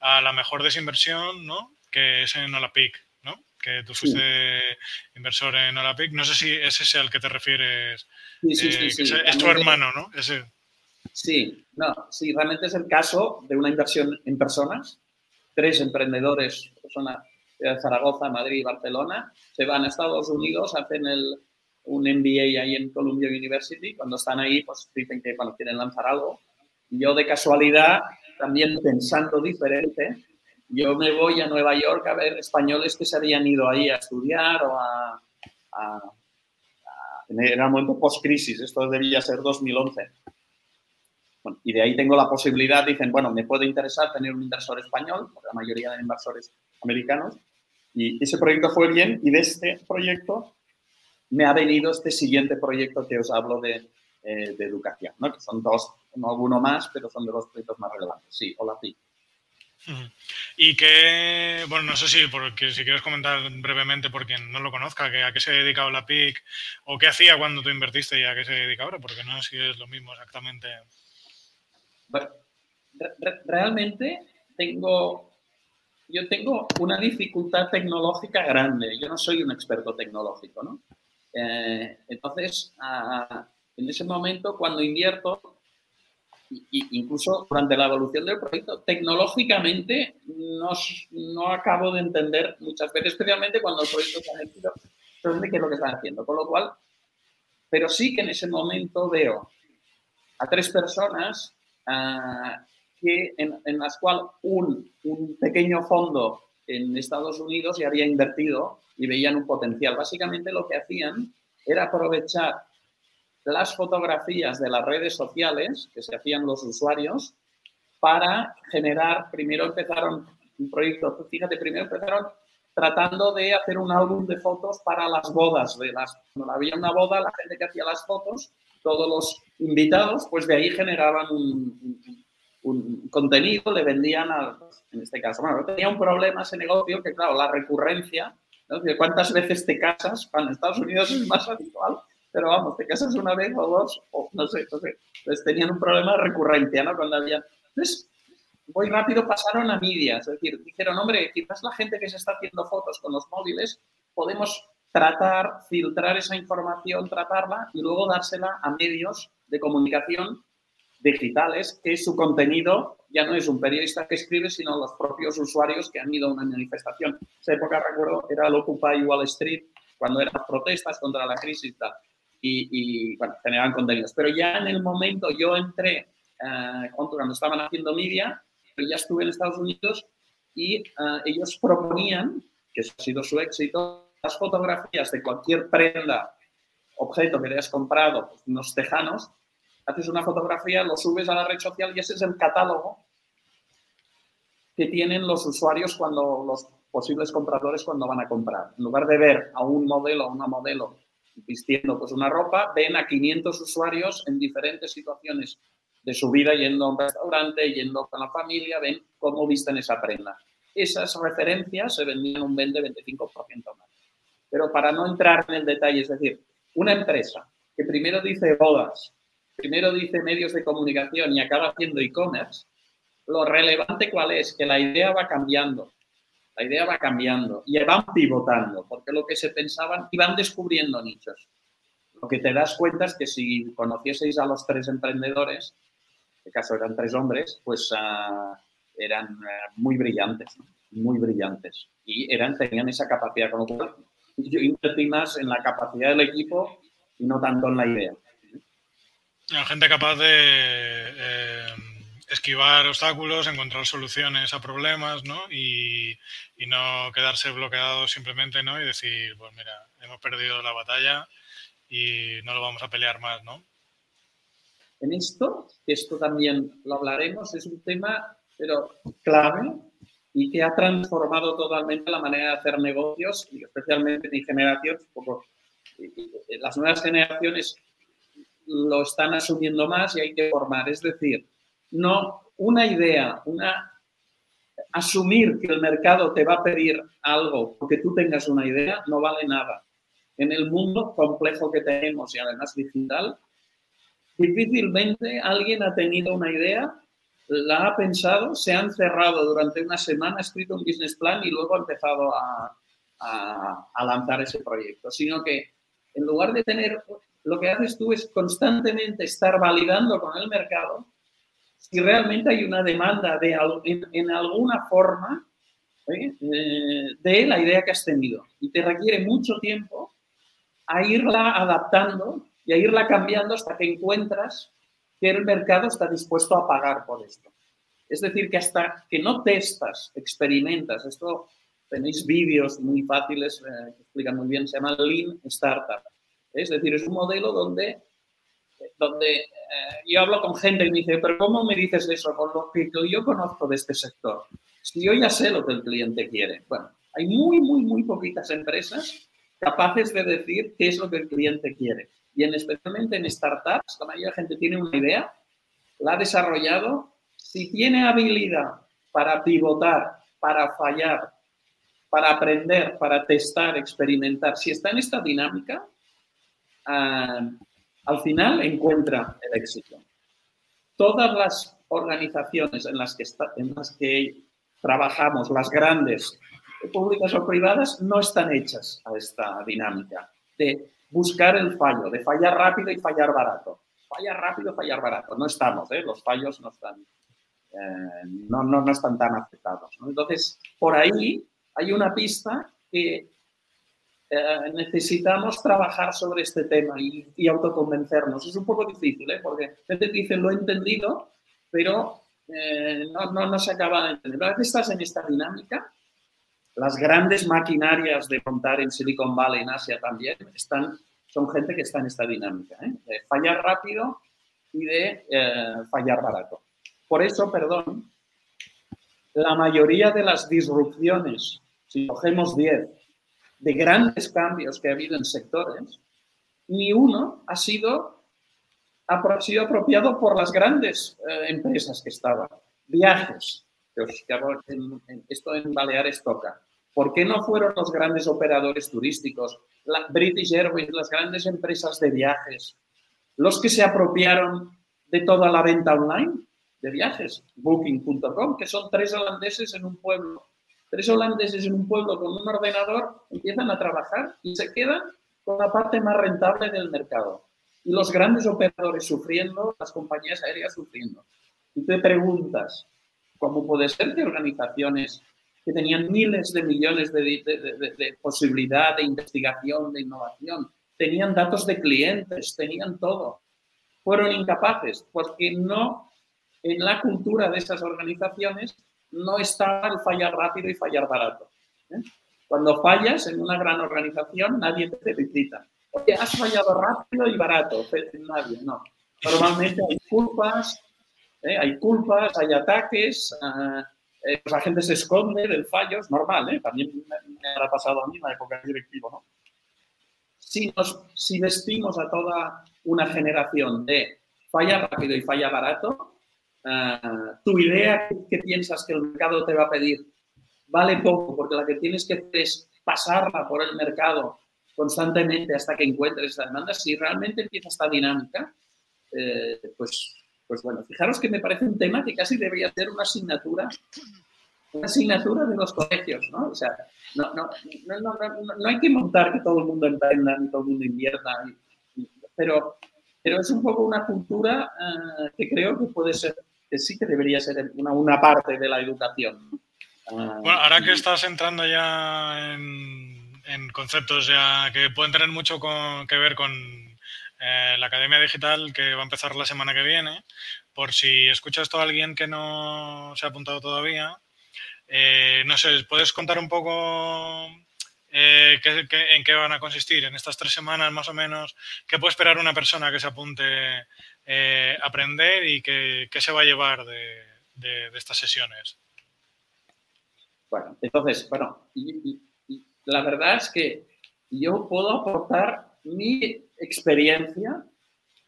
a la mejor desinversión, ¿no? Que es en Olapic, ¿no? que tú fuiste inversor en Olapic. No sé si es ese al que te refieres. Sí, sí, sí. sí. Es, tu hermano, ¿no? Ese. Sí, no, sí, realmente es el caso de una inversión en personas. Tres emprendedores, personas de Zaragoza, Madrid y Barcelona, se van a Estados Unidos, hacen el, un MBA ahí en Columbia University. Cuando están ahí, pues dicen que cuando quieren lanzar algo. Yo, de casualidad, también pensando diferente, yo me voy a Nueva York a ver españoles que se habían ido ahí a estudiar o a... en el momento post-crisis, esto debía ser 2011. Y de ahí tengo la posibilidad, dicen, bueno, me puede interesar tener un inversor español, porque la mayoría de inversores americanos, y ese proyecto fue bien, y de este proyecto me ha venido este siguiente proyecto que os hablo de, eh, de educación, ¿no? que son dos, no alguno más, pero son de los proyectos más relevantes. Sí, hola, sí. Y que, bueno, no sé si, porque, si quieres comentar brevemente por quien no lo conozca, que a qué se dedica la PIC o qué hacía cuando tú invertiste y a qué se dedica ahora, porque no sé si es lo mismo exactamente. Realmente tengo, yo tengo una dificultad tecnológica grande. Yo no soy un experto tecnológico, ¿no? Eh, entonces, en ese momento, cuando invierto, incluso durante la evolución del proyecto, tecnológicamente no, no acabo de entender muchas veces, especialmente cuando el proyecto se ha metido, qué es lo que están haciendo. Pero sí que en ese momento veo a tres personas ah, que en, en, las cuales un, un, pequeño fondo en Estados Unidos ya había invertido y veían un potencial. Básicamente lo que hacían era aprovechar las fotografías de las redes sociales que se hacían los usuarios para generar, primero empezaron un proyecto, fíjate, primero empezaron tratando de hacer un álbum de fotos para las bodas de las, cuando había una boda, la gente que hacía las fotos, todos los invitados, pues de ahí generaban un, contenido, le vendían a, en este caso, bueno, tenía un problema ese negocio que, claro, la recurrencia, ¿no? ¿cuántas veces te casas? En Estados Unidos es más habitual pero vamos, te casas una vez o dos, o no sé, no sé. Entonces tenían un problema de recurrencia, ¿no? Cuando había... Entonces, muy rápido pasaron a media, es decir, dijeron, hombre, quizás la gente que se está haciendo fotos con los móviles, podemos tratar, filtrar esa información, tratarla y luego dársela a medios de comunicación digitales, que su contenido ya no es un periodista que escribe, sino los propios usuarios que han ido a una manifestación. Esa época, recuerdo, era el Occupy Wall Street, cuando eran protestas contra la crisis y tal y, bueno, generaban contenidos. Pero ya en el momento yo entré, uh, cuando estaban haciendo media, ya estuve en Estados Unidos y uh, ellos proponían, que eso ha sido su éxito, las fotografías de cualquier prenda, objeto que hayas comprado, pues, unos tejanos, haces una fotografía, lo subes a la red social y ese es el catálogo que tienen los usuarios cuando los posibles compradores cuando van a comprar. En lugar de ver a un modelo o una modelo vistiendo pues una ropa, ven a 500 usuarios en diferentes situaciones de su vida, yendo a un restaurante, yendo con la familia, ven cómo visten esa prenda. Esas referencias se vendían un 20-25% más. Pero para no entrar en el detalle, es decir, una empresa que primero dice bodas, primero dice medios de comunicación y acaba haciendo e-commerce, lo relevante cuál es, que la idea va cambiando. La idea va cambiando y van pivotando, porque lo que se pensaban, iban descubriendo nichos. Lo que te das cuenta es que si conocieseis a los tres emprendedores, en este caso eran tres hombres, pues uh, eran uh, muy brillantes, muy brillantes. Y eran, tenían esa capacidad, con lo cual yo invertí más en la capacidad del equipo y no tanto en la idea. La gente capaz de eh, esquivar obstáculos, encontrar soluciones a problemas, ¿no? Y, y, no quedarse bloqueado simplemente, ¿no? Y decir, pues mira, hemos perdido la batalla y no lo vamos a pelear más, ¿no? En esto, esto también lo hablaremos, es un tema, pero clave y que ha transformado totalmente la manera de hacer negocios y especialmente en mi generación, las nuevas generaciones lo están asumiendo más y hay que formar. Es decir, no una idea, una asumir que el mercado te va a pedir algo porque tú tengas una idea no vale nada. En el mundo complejo que tenemos y además digital, difícilmente alguien ha tenido una idea, la ha pensado, se ha encerrado durante una semana, ha escrito un business plan y luego ha empezado a, a, lanzar ese proyecto, sino que en lugar de tener, lo que haces tú es constantemente estar validando con el mercado si realmente hay una demanda de, en, en alguna forma ¿eh? Eh, de la idea que has tenido. Y te requiere mucho tiempo a irla adaptando y a irla cambiando hasta que encuentras que el mercado está dispuesto a pagar por esto. Es decir, que hasta que no testas, experimentas, esto tenéis vídeos muy fáciles eh, que explican muy bien, se llama Lean Startup. Es decir, es un modelo donde, donde eh, yo hablo con gente y me dice, pero ¿cómo me dices eso con lo que yo conozco de este sector? Si yo ya sé lo que el cliente quiere. Bueno, hay muy, muy, muy poquitas empresas capaces de decir qué es lo que el cliente quiere. Y en, especialmente en startups, la mayoría de la gente tiene una idea, la ha desarrollado, si tiene habilidad para pivotar, para fallar, para aprender, para testar, experimentar, si está en esta dinámica, ah, al final encuentra el éxito. Todas las organizaciones en las que, en las que trabajamos, las grandes, públicas o privadas, no están hechas a esta dinámica de buscar el fallo, de fallar rápido y fallar barato. Fallar rápido, fallar barato. No estamos, ¿eh? los fallos no están, eh, no, no, no, están tan afectados. Entonces, por ahí hay una pista que eh, necesitamos trabajar sobre este tema y, autoconvencernos. Es un poco difícil, ¿eh? porque gente dice, lo he entendido, pero eh, no, no, se acaba de entender. Vez estás en esta dinámica, las grandes maquinarias de montar en Silicon Valley, en Asia también, están, son gente que está en esta dinámica, ¿eh? de fallar rápido y de eh, fallar barato. Por eso, perdón, la mayoría de las disrupciones, si cogemos 10, de grandes cambios que ha habido en sectores, ni uno ha sido, ha sido apropiado por las grandes eh, empresas que estaban. Viajes, esto en Baleares toca. ¿Por qué no fueron los grandes operadores turísticos, la British Airways, las grandes empresas de viajes, los que se apropiaron de toda la venta online de viajes? Booking.com, que son tres holandeses en un pueblo. Tres holandeses en un pueblo con un ordenador empiezan a trabajar y se quedan con la parte más rentable del mercado. Y los grandes operadores sufriendo, las compañías aéreas sufriendo. Y te preguntas, ¿cómo puede ser que organizaciones que tenían miles de millones de, de, de, posibilidad de investigación, de innovación, tenían datos de clientes, tenían todo. Fueron incapaces porque no, en la cultura de esas organizaciones, no estaba el fallar rápido y fallar barato. ¿eh? Cuando fallas en una gran organización, nadie te felicita. Oye, has fallado rápido y barato. Nadie, no. Normalmente hay culpas, ¿eh? hay culpas, hay ataques. Uh, eh, pues la gente se esconde del fallo, es normal, ¿eh? también me, me ha pasado a mí en la época de directivo. ¿no? Si, nos, si vestimos a toda una generación de falla rápido y falla barato, uh, tu idea que, piensas que el mercado te va a pedir vale poco, porque la que tienes que hacer es pasarla por el mercado constantemente hasta que encuentres esa demanda. Si realmente empieza esta dinámica, eh, pues pues bueno, fijaros que me parece un tema que casi debería ser una asignatura, una asignatura de los colegios, ¿no? O sea, no, no, no, no, no hay que montar que todo el mundo emprenda ni todo el mundo invierta, pero, pero es un poco una cultura uh, que creo que puede ser, que sí que debería ser una, una parte de la educación. Uh, bueno, ahora que estás entrando ya en, en conceptos ya que pueden tener mucho con, que ver con eh, la Academia Digital que va a empezar la semana que viene. Por si escucha esto a alguien que no se ha apuntado todavía, eh, no sé, ¿puedes contar un poco eh, qué, en qué van a consistir en estas tres semanas más o menos? ¿Qué puede esperar una persona que se apunte a aprender y qué, qué, se va a llevar de, de, estas sesiones? Bueno, entonces, bueno, la verdad es que yo puedo aportar mi experiencia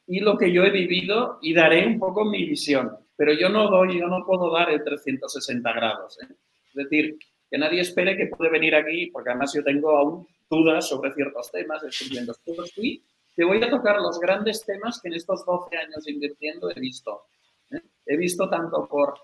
y lo que yo he vivido y daré un poco mi visión. Pero yo no doy, yo no puedo dar el 360 grados. ¿eh? Es decir, que nadie espere que puede venir aquí, porque además yo tengo aún dudas sobre ciertos temas, estoy viendo estudios te voy a tocar los grandes temas que en estos 12 años invirtiendo he visto. ¿eh? He visto tanto por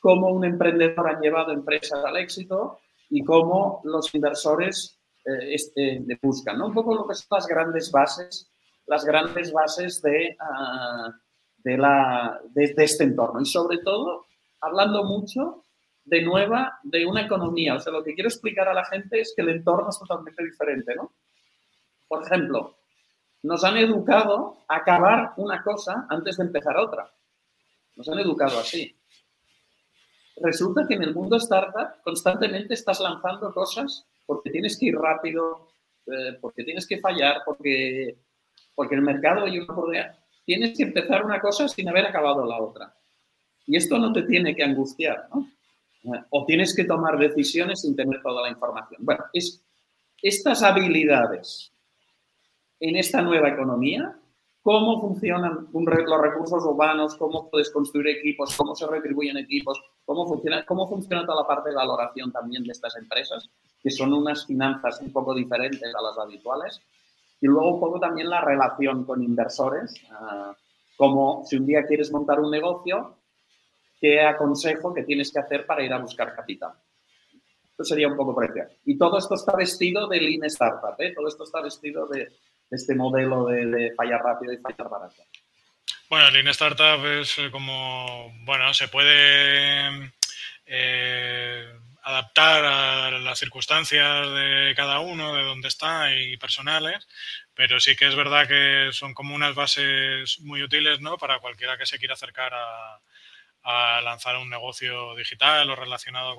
cómo un emprendedor ha llevado empresas al éxito, y cómo los inversores eh, este, buscan. ¿no? Un poco lo que son las grandes bases, las grandes bases de, ah, de, la, de, este entorno. Y sobre todo, hablando mucho de nueva, de una economía. O sea, lo que quiero explicar a la gente es que el entorno es totalmente diferente, ¿no? Por ejemplo, nos han educado a acabar una cosa antes de empezar otra. Nos han educado así. Resulta que en el mundo startup constantemente estás lanzando cosas porque tienes que ir rápido, eh, porque tienes que fallar, porque, porque el mercado hay una oportunidad. Tienes que empezar una cosa sin haber acabado la otra. Y esto no te tiene que angustiar, ¿no? Eh, o tienes que tomar decisiones sin tener toda la información. Bueno, es, estas habilidades en esta nueva economía, cómo funcionan los recursos humanos, cómo puedes construir equipos, cómo se retribuyen equipos, cómo funciona, cómo funciona toda la parte de valoración también de estas empresas, que son unas finanzas un poco diferentes a las habituales. Y luego un poco también la relación con inversores, ah, como si un día quieres montar un negocio, qué aconsejo que tienes que hacer para ir a buscar capital. Esto sería un poco parecido. Y todo esto está vestido de Lean Startup, ¿eh? todo esto está vestido de, este modelo de, fallar rápido y fallar barato. Bueno, Lean Startup es eh, como, bueno, se puede eh, adaptar a las circunstancias de cada uno, de dónde está y personales, pero sí que es verdad que son como unas bases muy útiles, ¿no? Para cualquiera que se quiera acercar a, lanzar un negocio digital o relacionado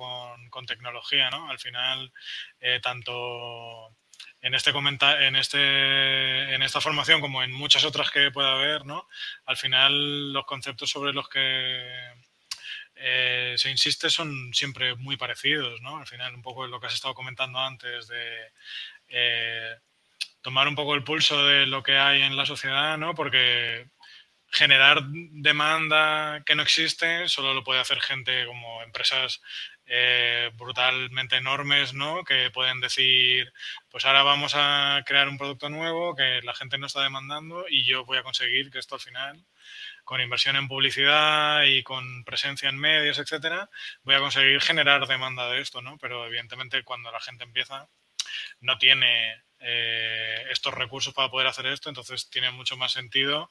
con, tecnología, ¿no? Al final, eh, tanto en este en este en esta formación como en muchas otras que pueda haber, ¿no? Al final los conceptos sobre los que eh, se insiste son siempre muy parecidos, ¿no? Al final un poco lo que has estado comentando antes de eh, tomar un poco el pulso de lo que hay en la sociedad, ¿no? Porque generar demanda que no existe solo lo puede hacer gente como empresas eh, brutalmente enormes, ¿no? Que pueden decir, pues ahora vamos a crear un producto nuevo que la gente no está demandando y yo voy a conseguir que esto al final, con inversión en publicidad y con presencia en medios, etcétera, voy a conseguir generar demanda de esto, ¿no? Pero evidentemente cuando la gente empieza no tiene eh, estos recursos para poder hacer esto, entonces tiene mucho más sentido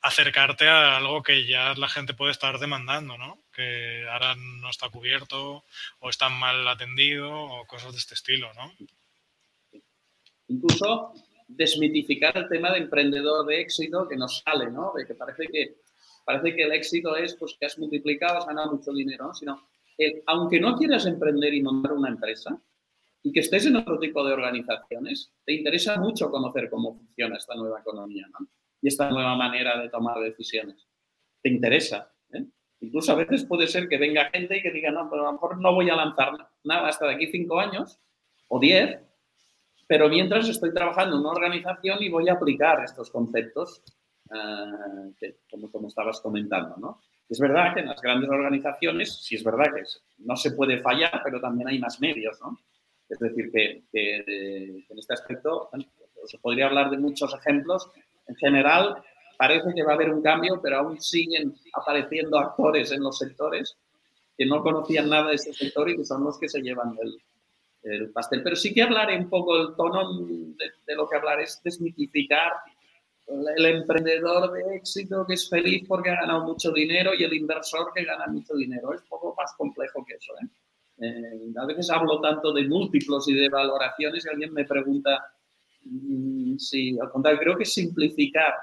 acercarte a algo que ya la gente puede estar demandando, ¿no? Que ahora no está cubierto o está mal atendido o cosas de este estilo, ¿no? Incluso desmitificar el tema de emprendedor de éxito que nos sale, ¿no? De que parece que, parece que el éxito es pues, que has multiplicado, has ganado mucho dinero, ¿no? Sino, que aunque no quieras emprender y montar una empresa y que estés en otro tipo de organizaciones, te interesa mucho conocer cómo funciona esta nueva economía, ¿no? y esta nueva manera de tomar decisiones. ¿Te interesa? ¿Eh? Incluso a veces puede ser que venga gente y que diga, no, pero a lo mejor no voy a lanzar nada hasta de aquí cinco años o diez, pero mientras estoy trabajando en una organización y voy a aplicar estos conceptos eh, como, como estabas comentando, ¿no? Es verdad que en las grandes organizaciones, sí es verdad que no se puede fallar, pero también hay más medios, ¿no? Es decir, que, que en este aspecto se podría hablar de muchos ejemplos en general, parece que va a haber un cambio, pero aún siguen apareciendo actores en los sectores que no conocían nada de ese sector y que son los que se llevan el, pastel. Pero sí que hablaré un poco, el tono de, lo que hablaré es desmitificar el emprendedor de éxito que es feliz porque ha ganado mucho dinero y el inversor que gana mucho dinero. Es un poco más complejo que eso. ¿eh? Eh, a veces hablo tanto de múltiplos y de valoraciones y alguien me pregunta, Mm, sí, al contrario, creo que simplificar.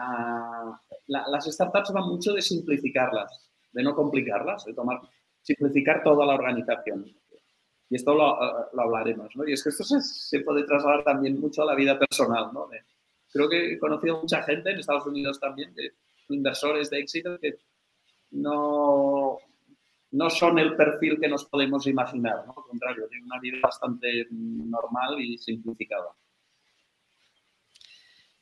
Ah, las startups van mucho de simplificarlas, de no complicarlas, de tomar, simplificar toda la organización. Y esto lo, ah, hablaremos, ¿no? Y es que esto se, puede trasladar también mucho a la vida personal, ¿no? creo que he conocido mucha gente en Estados Unidos también, de inversores de éxito que no, no son el perfil que nos podemos imaginar, ¿no? Al contrario, tienen una vida bastante normal y simplificada.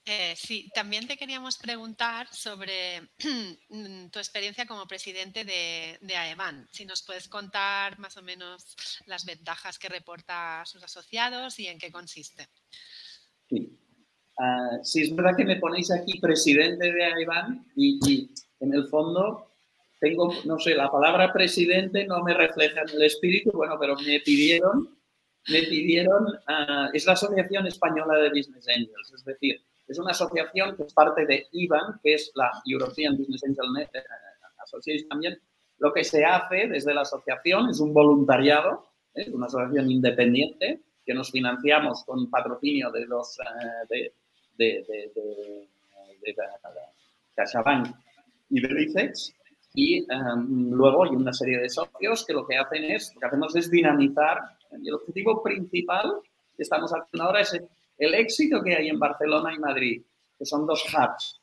Eh, sí, también te queríamos preguntar sobre mm, tu experiencia como presidente de, de, AEBAN. Si nos puedes contar más o menos las ventajas que reporta a sus asociados y en qué consiste. Sí. Uh, es verdad que me ponéis aquí presidente de AEBAN y, en el fondo tengo, no sé, la palabra presidente no me refleja en el espíritu, bueno, pero me pidieron, me pidieron, uh, es la Asociación Española de Business Angels, es decir, es una asociación que es parte de IBAN, que es la European Business Angel uh, Association también. Lo que se hace desde la asociación es un voluntariado, ¿eh? una asociación independiente, que nos financiamos con patrocinio de los uh, de, de, de, de, CaixaBank y de RICEX, y um, luego hay una serie de socios que lo que hacen es, lo que hacemos es dinamizar. Y el objetivo principal que estamos haciendo ahora es el, éxito que hay en Barcelona y Madrid, que son dos hubs,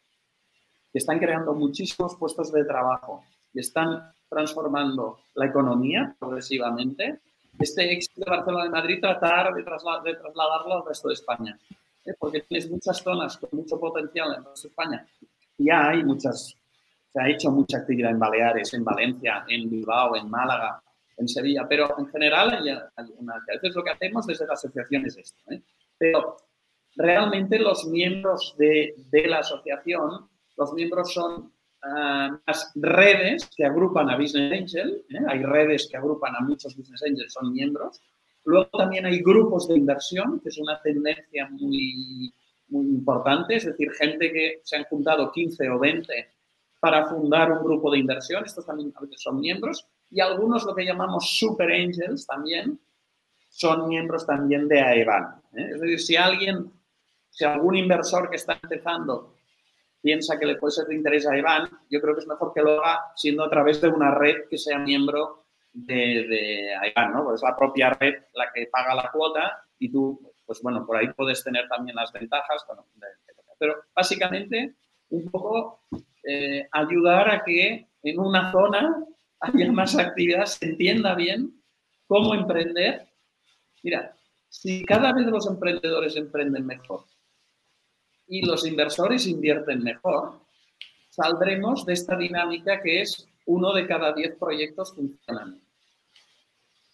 que están creando muchísimos puestos de trabajo, que están transformando la economía progresivamente. Este éxito de Barcelona y Madrid tratar de, trasla de trasladarlo al resto de España, ¿eh? porque tienes muchas zonas con mucho potencial en resto de España. Ya hay muchas se ha hecho mucha actividad en Baleares, en Valencia, en Bilbao, en Málaga, en Sevilla, pero en general hay, una, a veces lo que hacemos desde la asociación es esto. ¿eh? Pero realmente los miembros de, de, la asociación, los miembros son uh, las redes que agrupan a Business Angel, ¿eh? hay redes que agrupan a muchos Business Angels, son miembros. Luego también hay grupos de inversión, que es una tendencia muy, muy importante, es decir, gente que se han juntado 15 o 20 para fundar un grupo de inversión. Estos también a son miembros. Y algunos, lo que llamamos super angels también, son miembros también de AEBAN. ¿eh? Es decir, si alguien, si algún inversor que está empezando piensa que le puede ser de interés a AEBAN, yo creo que es mejor que lo haga siendo a través de una red que sea miembro de, de ¿no? Pues es la propia red la que paga la cuota y tú, pues bueno, por ahí puedes tener también las ventajas. Pero básicamente, un poco eh, ayudar a que en una zona haya más actividad, se entienda bien cómo emprender. Mira, si cada vez los emprendedores emprenden mejor y los inversores invierten mejor, saldremos de esta dinámica que es uno de cada diez proyectos funcionan.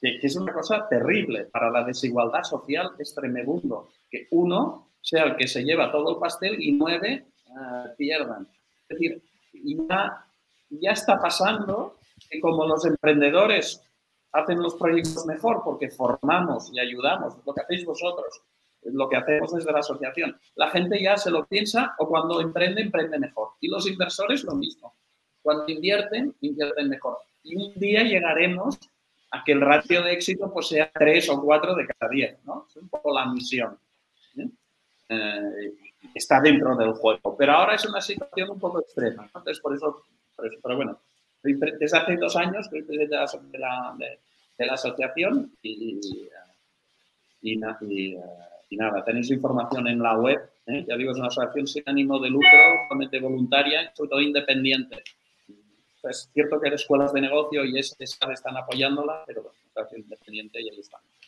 Que, es una cosa terrible para la desigualdad social, es tremebundo. Que uno sea el que se lleva todo el pastel y nueve uh, pierdan. Es decir, ya, ya está pasando que como los emprendedores hacen los proyectos mejor porque formamos y ayudamos, lo que hacéis vosotros, lo que hacemos desde la asociación, la gente ya se lo piensa o cuando emprende, emprende mejor. Y los inversores lo mismo. Cuando invierten, invierten mejor. Y un día llegaremos a que el ratio de éxito pues, sea tres o cuatro de cada diez, ¿no? Es un poco la misión. ¿eh? Eh, está dentro del juego. Pero ahora es una situación un poco extrema. Entonces, por eso, por eso, pero bueno, desde hace dos años soy presidente de la, de, la asociación y, y, y, y, nada, tenéis información en la web. ¿eh? Ya digo, es una asociación sin ánimo de lucro, totalmente voluntaria, sobre todo independiente. Es cierto que hay escuelas de negocio y es, están apoyándola, pero es una asociación independiente y ahí estamos.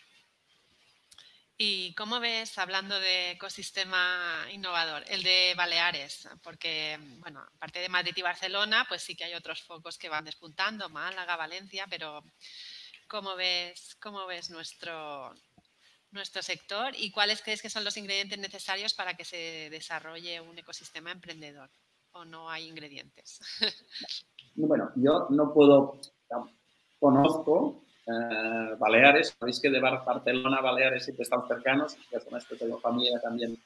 ¿Y cómo ves, hablando de ecosistema innovador, el de Baleares? Porque, bueno, aparte de Madrid y Barcelona, pues sí que hay otros focos que van despuntando, Málaga, Valencia, pero ¿cómo ves, cómo ves nuestro, nuestro sector y cuáles crees que son los ingredientes necesarios para que se desarrolle un ecosistema emprendedor? ¿O no hay ingredientes? Bueno, yo no puedo, conozco eh, Baleares, sabéis que de Barcelona a Baleares siempre están cercanos, ya con esto tengo familia también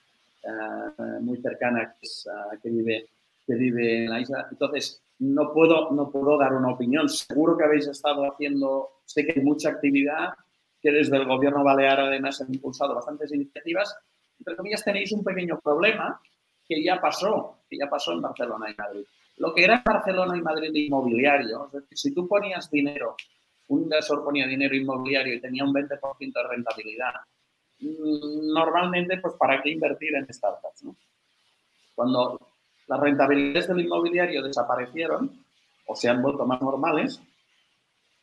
uh, muy cercana que, es, uh, que, vive, que vive en la isla. Entonces, no puedo, no puedo dar una opinión. Seguro que habéis estado haciendo, sé que hay mucha actividad, que desde el gobierno balear además han impulsado bastantes iniciativas. Entre comillas, tenéis un pequeño problema que ya pasó, que ya pasó en Barcelona y Madrid. Lo que era Barcelona y Madrid de inmobiliario, si tú ponías dinero un inversor ponía dinero inmobiliario y tenía un 20% de rentabilidad, mm, normalmente, pues, ¿para qué invertir en startups? Cuando las rentabilidades del inmobiliario desaparecieron o se han vuelto más normales,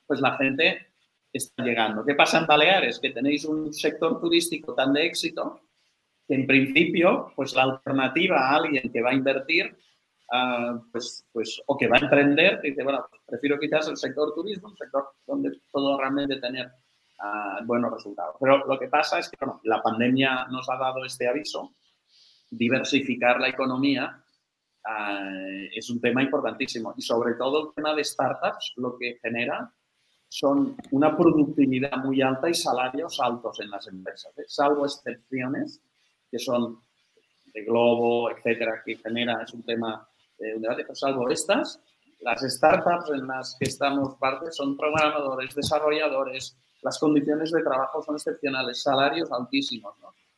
pues la gente está llegando. ¿Qué pasa en Baleares? Que tenéis un sector turístico tan de éxito que en principio, pues la alternativa a alguien que va a invertir uh, pues, pues, o que va a emprender, bueno, prefiero quizás el sector turismo, un sector donde todo realmente tener uh, buenos resultados. Pero lo que pasa es que bueno, la pandemia nos ha dado este aviso, diversificar la economía eh, es un tema importantísimo. Y sobre todo el tema de startups lo que genera son una productividad muy alta y salarios altos en las empresas, ¿eh? salvo excepciones que son de Globo, etcétera, que genera, es un tema pero salvo estas, las startups en las que estamos parte son programadores, desarrolladores, las condiciones de trabajo son excepcionales, salarios altísimos.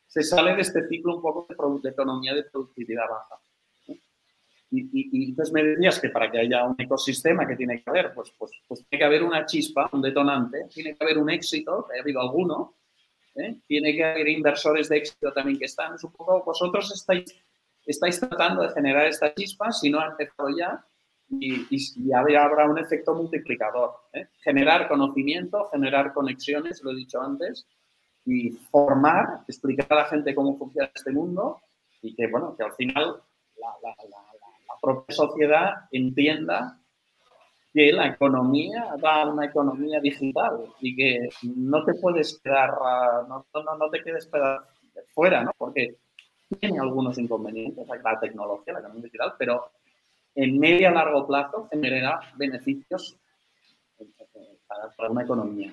Se sale de este ciclo un poco de, economía de productividad baja. Y, entonces me decías que para que haya un ecosistema que tiene que haber, pues, pues, pues tiene que haber una chispa, un detonante, tiene que haber un éxito, que ha habido alguno, ¿eh? tiene que haber inversores de éxito también que están. Es un poco, vosotros estáis, estáis tratando de generar esta chispa, si no ha empezado ya, y, y, habrá un efecto multiplicador. ¿eh? Generar conocimiento, generar conexiones, lo he dicho antes, y formar, explicar a la gente cómo funciona este mundo y que, bueno, que al final la, propia sociedad entienda que la economía va a una economía digital y que no te puedes quedar, no, no, no te quedes fuera, ¿no? Porque tiene algunos inconvenientes la tecnología, la economía digital, pero en medio a largo plazo generará beneficios para, una economía.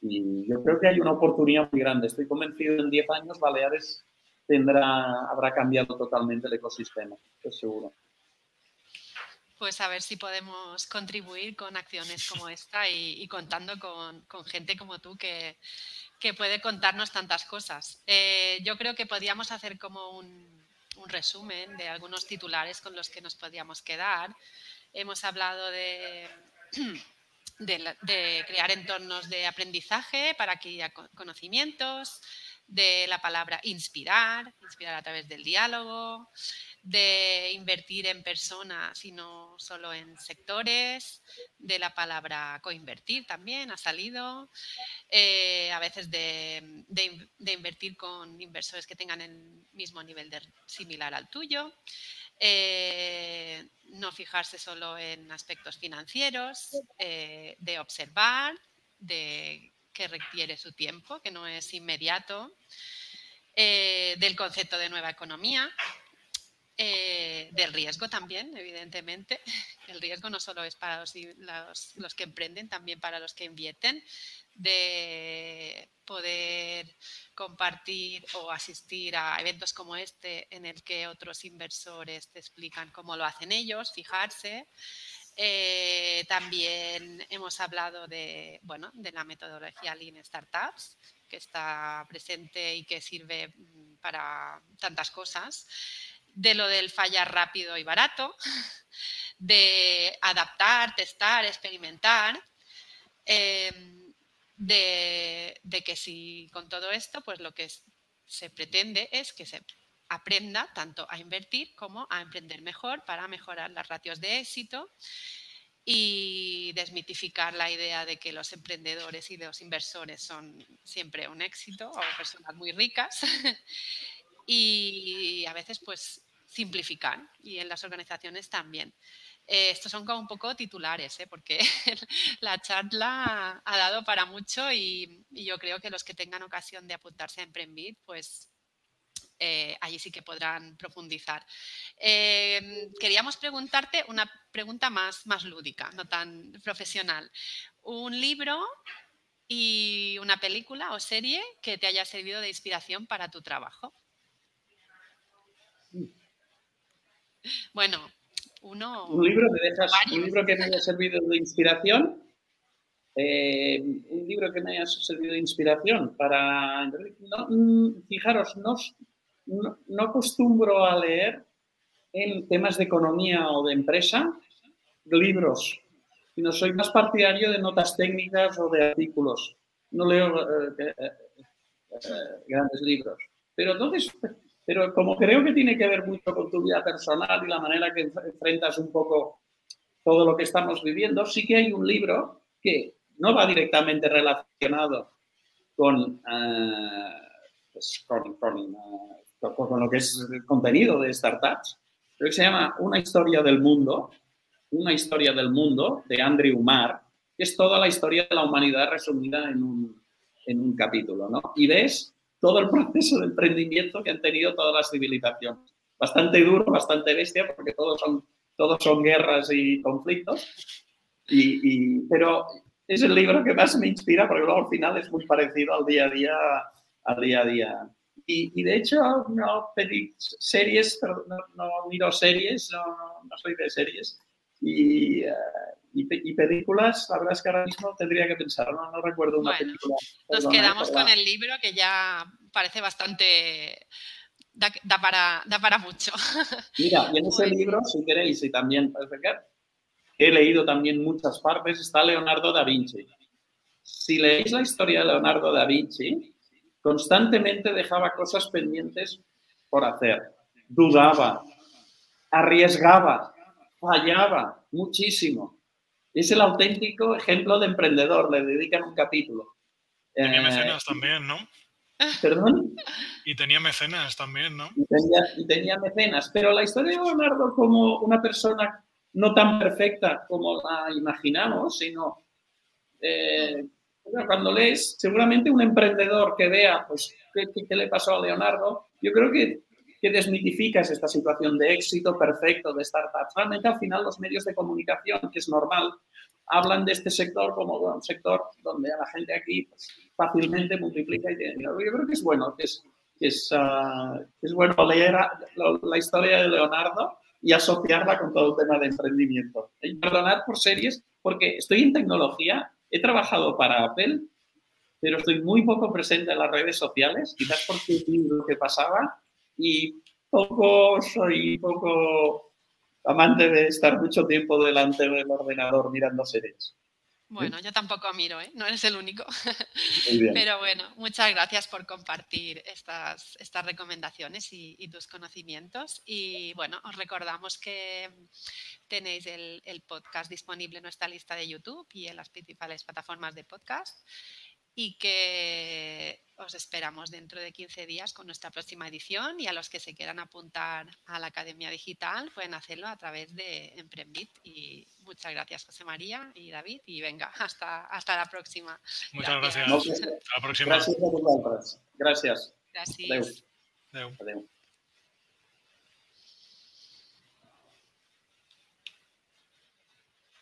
Y yo creo que hay una oportunidad muy grande. Estoy convencido en 10 años Baleares tendrá, habrá cambiado totalmente el ecosistema, estoy seguro. Pues a ver si podemos contribuir con acciones como esta y, contando con, gente como tú que, puede contarnos tantas cosas. Eh, yo creo que podríamos hacer como un, un resumen de algunos titulares con los que nos podíamos quedar. Hemos hablado de, de, crear entornos de aprendizaje para que haya conocimientos, de la palabra inspirar, inspirar a través del diálogo, de invertir en personas y no solo en sectores, de la palabra coinvertir también ha salido, eh, a veces de, invertir con inversores que tengan el mismo nivel de, similar al tuyo, eh, no fijarse solo en aspectos financieros, eh, de observar, de que requiere su tiempo, que no es inmediato, del concepto de nueva economía, eh, del riesgo también, evidentemente. El riesgo no solo es para los, que emprenden, también para los que invierten, de poder compartir o asistir a eventos como este en el que otros inversores te explican cómo lo hacen ellos, fijarse. Eh, también hemos hablado de, bueno, de la metodología Lean Startups, que está presente y que sirve mm, para tantas cosas de lo del fallar rápido y barato, de adaptar, testar, experimentar, em, de, que si con todo esto, pues lo que se pretende es que se aprenda tanto a invertir como a emprender mejor para mejorar las ratios de éxito y desmitificar la idea de que los emprendedores y los inversores son siempre un éxito o personas muy ricas y a veces pues simplificar y en las organizaciones también. Eh, estos son como un poco titulares, ¿eh? porque la charla ha dado para mucho y, yo creo que los que tengan ocasión de apuntarse a Emprendbit, pues eh, allí sí que podrán profundizar. queríamos preguntarte una pregunta más, más lúdica, no tan profesional. Un libro y una película o serie que te haya servido de inspiración para tu trabajo. Bueno, uno. Un libro, un libro que me haya servido de inspiración. Eh, un libro que me haya servido de inspiración para. Mm, fijaros, no, no, acostumbro a leer en temas de economía o de empresa libros, sino soy más partidario de notas técnicas o de artículos. No leo eh, eh, grandes libros. Pero entonces, pero como creo que tiene que ver mucho con tu vida personal y la manera que enfrentas un poco todo lo que estamos viviendo, sí que hay un libro que no va directamente relacionado con, eh, pues con, eh, con, lo que es el contenido de startups, pero que se llama Una historia del mundo, una historia del mundo de Andrew Marr, que es toda la historia de la humanidad resumida en un, en un capítulo, ¿no? Y ves todo el proceso de emprendimiento que han tenido todas las civilizaciones. bastante duro, bastante bestia, porque todos son, todos son guerras y conflictos. Y, pero es el libro que más me inspira porque luego al final es muy parecido al día a día, al día a día. Y, de hecho, no pedí series, pero no, miro series, no, no, soy de series. Y, eh, y, películas, la verdad es que ahora mismo tendría que pensar, no, no recuerdo una película. nos quedamos con el libro que ya parece bastante... Da, para, da para mucho. Mira, y en ese libro, si queréis, y también he leído también muchas partes, está Leonardo da Vinci. Si leéis la historia de Leonardo da Vinci, constantemente dejaba cosas pendientes por hacer. Dudaba, arriesgaba, fallaba muchísimo. Es el auténtico ejemplo de emprendedor, le dedican un capítulo. Tenía eh, mecenas también, ¿no? ¿Perdón? Y tenía mecenas también, ¿no? Y tenía, mecenas. Pero la historia de Leonardo como una persona no tan perfecta como la imaginamos, sino eh, cuando lees, seguramente un emprendedor que vea pues, qué, qué, le pasó a Leonardo, yo creo que, que desmitificas esta situación de éxito perfecto de startups. Realmente al final los medios de comunicación, que es normal, hablan de este sector como un sector donde a la gente aquí pues, fácilmente multiplica y tiene dinero. Yo creo que es bueno, que es, es, ah, es bueno leer la, historia de Leonardo y asociarla con todo el tema de emprendimiento. Y perdonar por series, porque estoy en tecnología, he trabajado para Apple, pero estoy muy poco presente en las redes sociales, quizás porque vi lo que pasaba y poco soy poco amante de estar mucho tiempo delante del ordenador mirando series. Bueno, yo tampoco miro, ¿eh? no eres el único. Pero bueno, muchas gracias por compartir estas, estas recomendaciones y, tus conocimientos. Y bueno, os recordamos que tenéis el, el podcast disponible en nuestra lista de YouTube y en las principales plataformas de podcast y que os esperamos dentro de 15 días con nuestra próxima edición y a los que se quieran apuntar a la Academia Digital pueden hacerlo a través de Emprendit y muchas gracias José María y David y venga, hasta, hasta la próxima. Muchas gracias. Hasta la próxima. Gracias. Gracias. Gracias. Adeu. Adeu.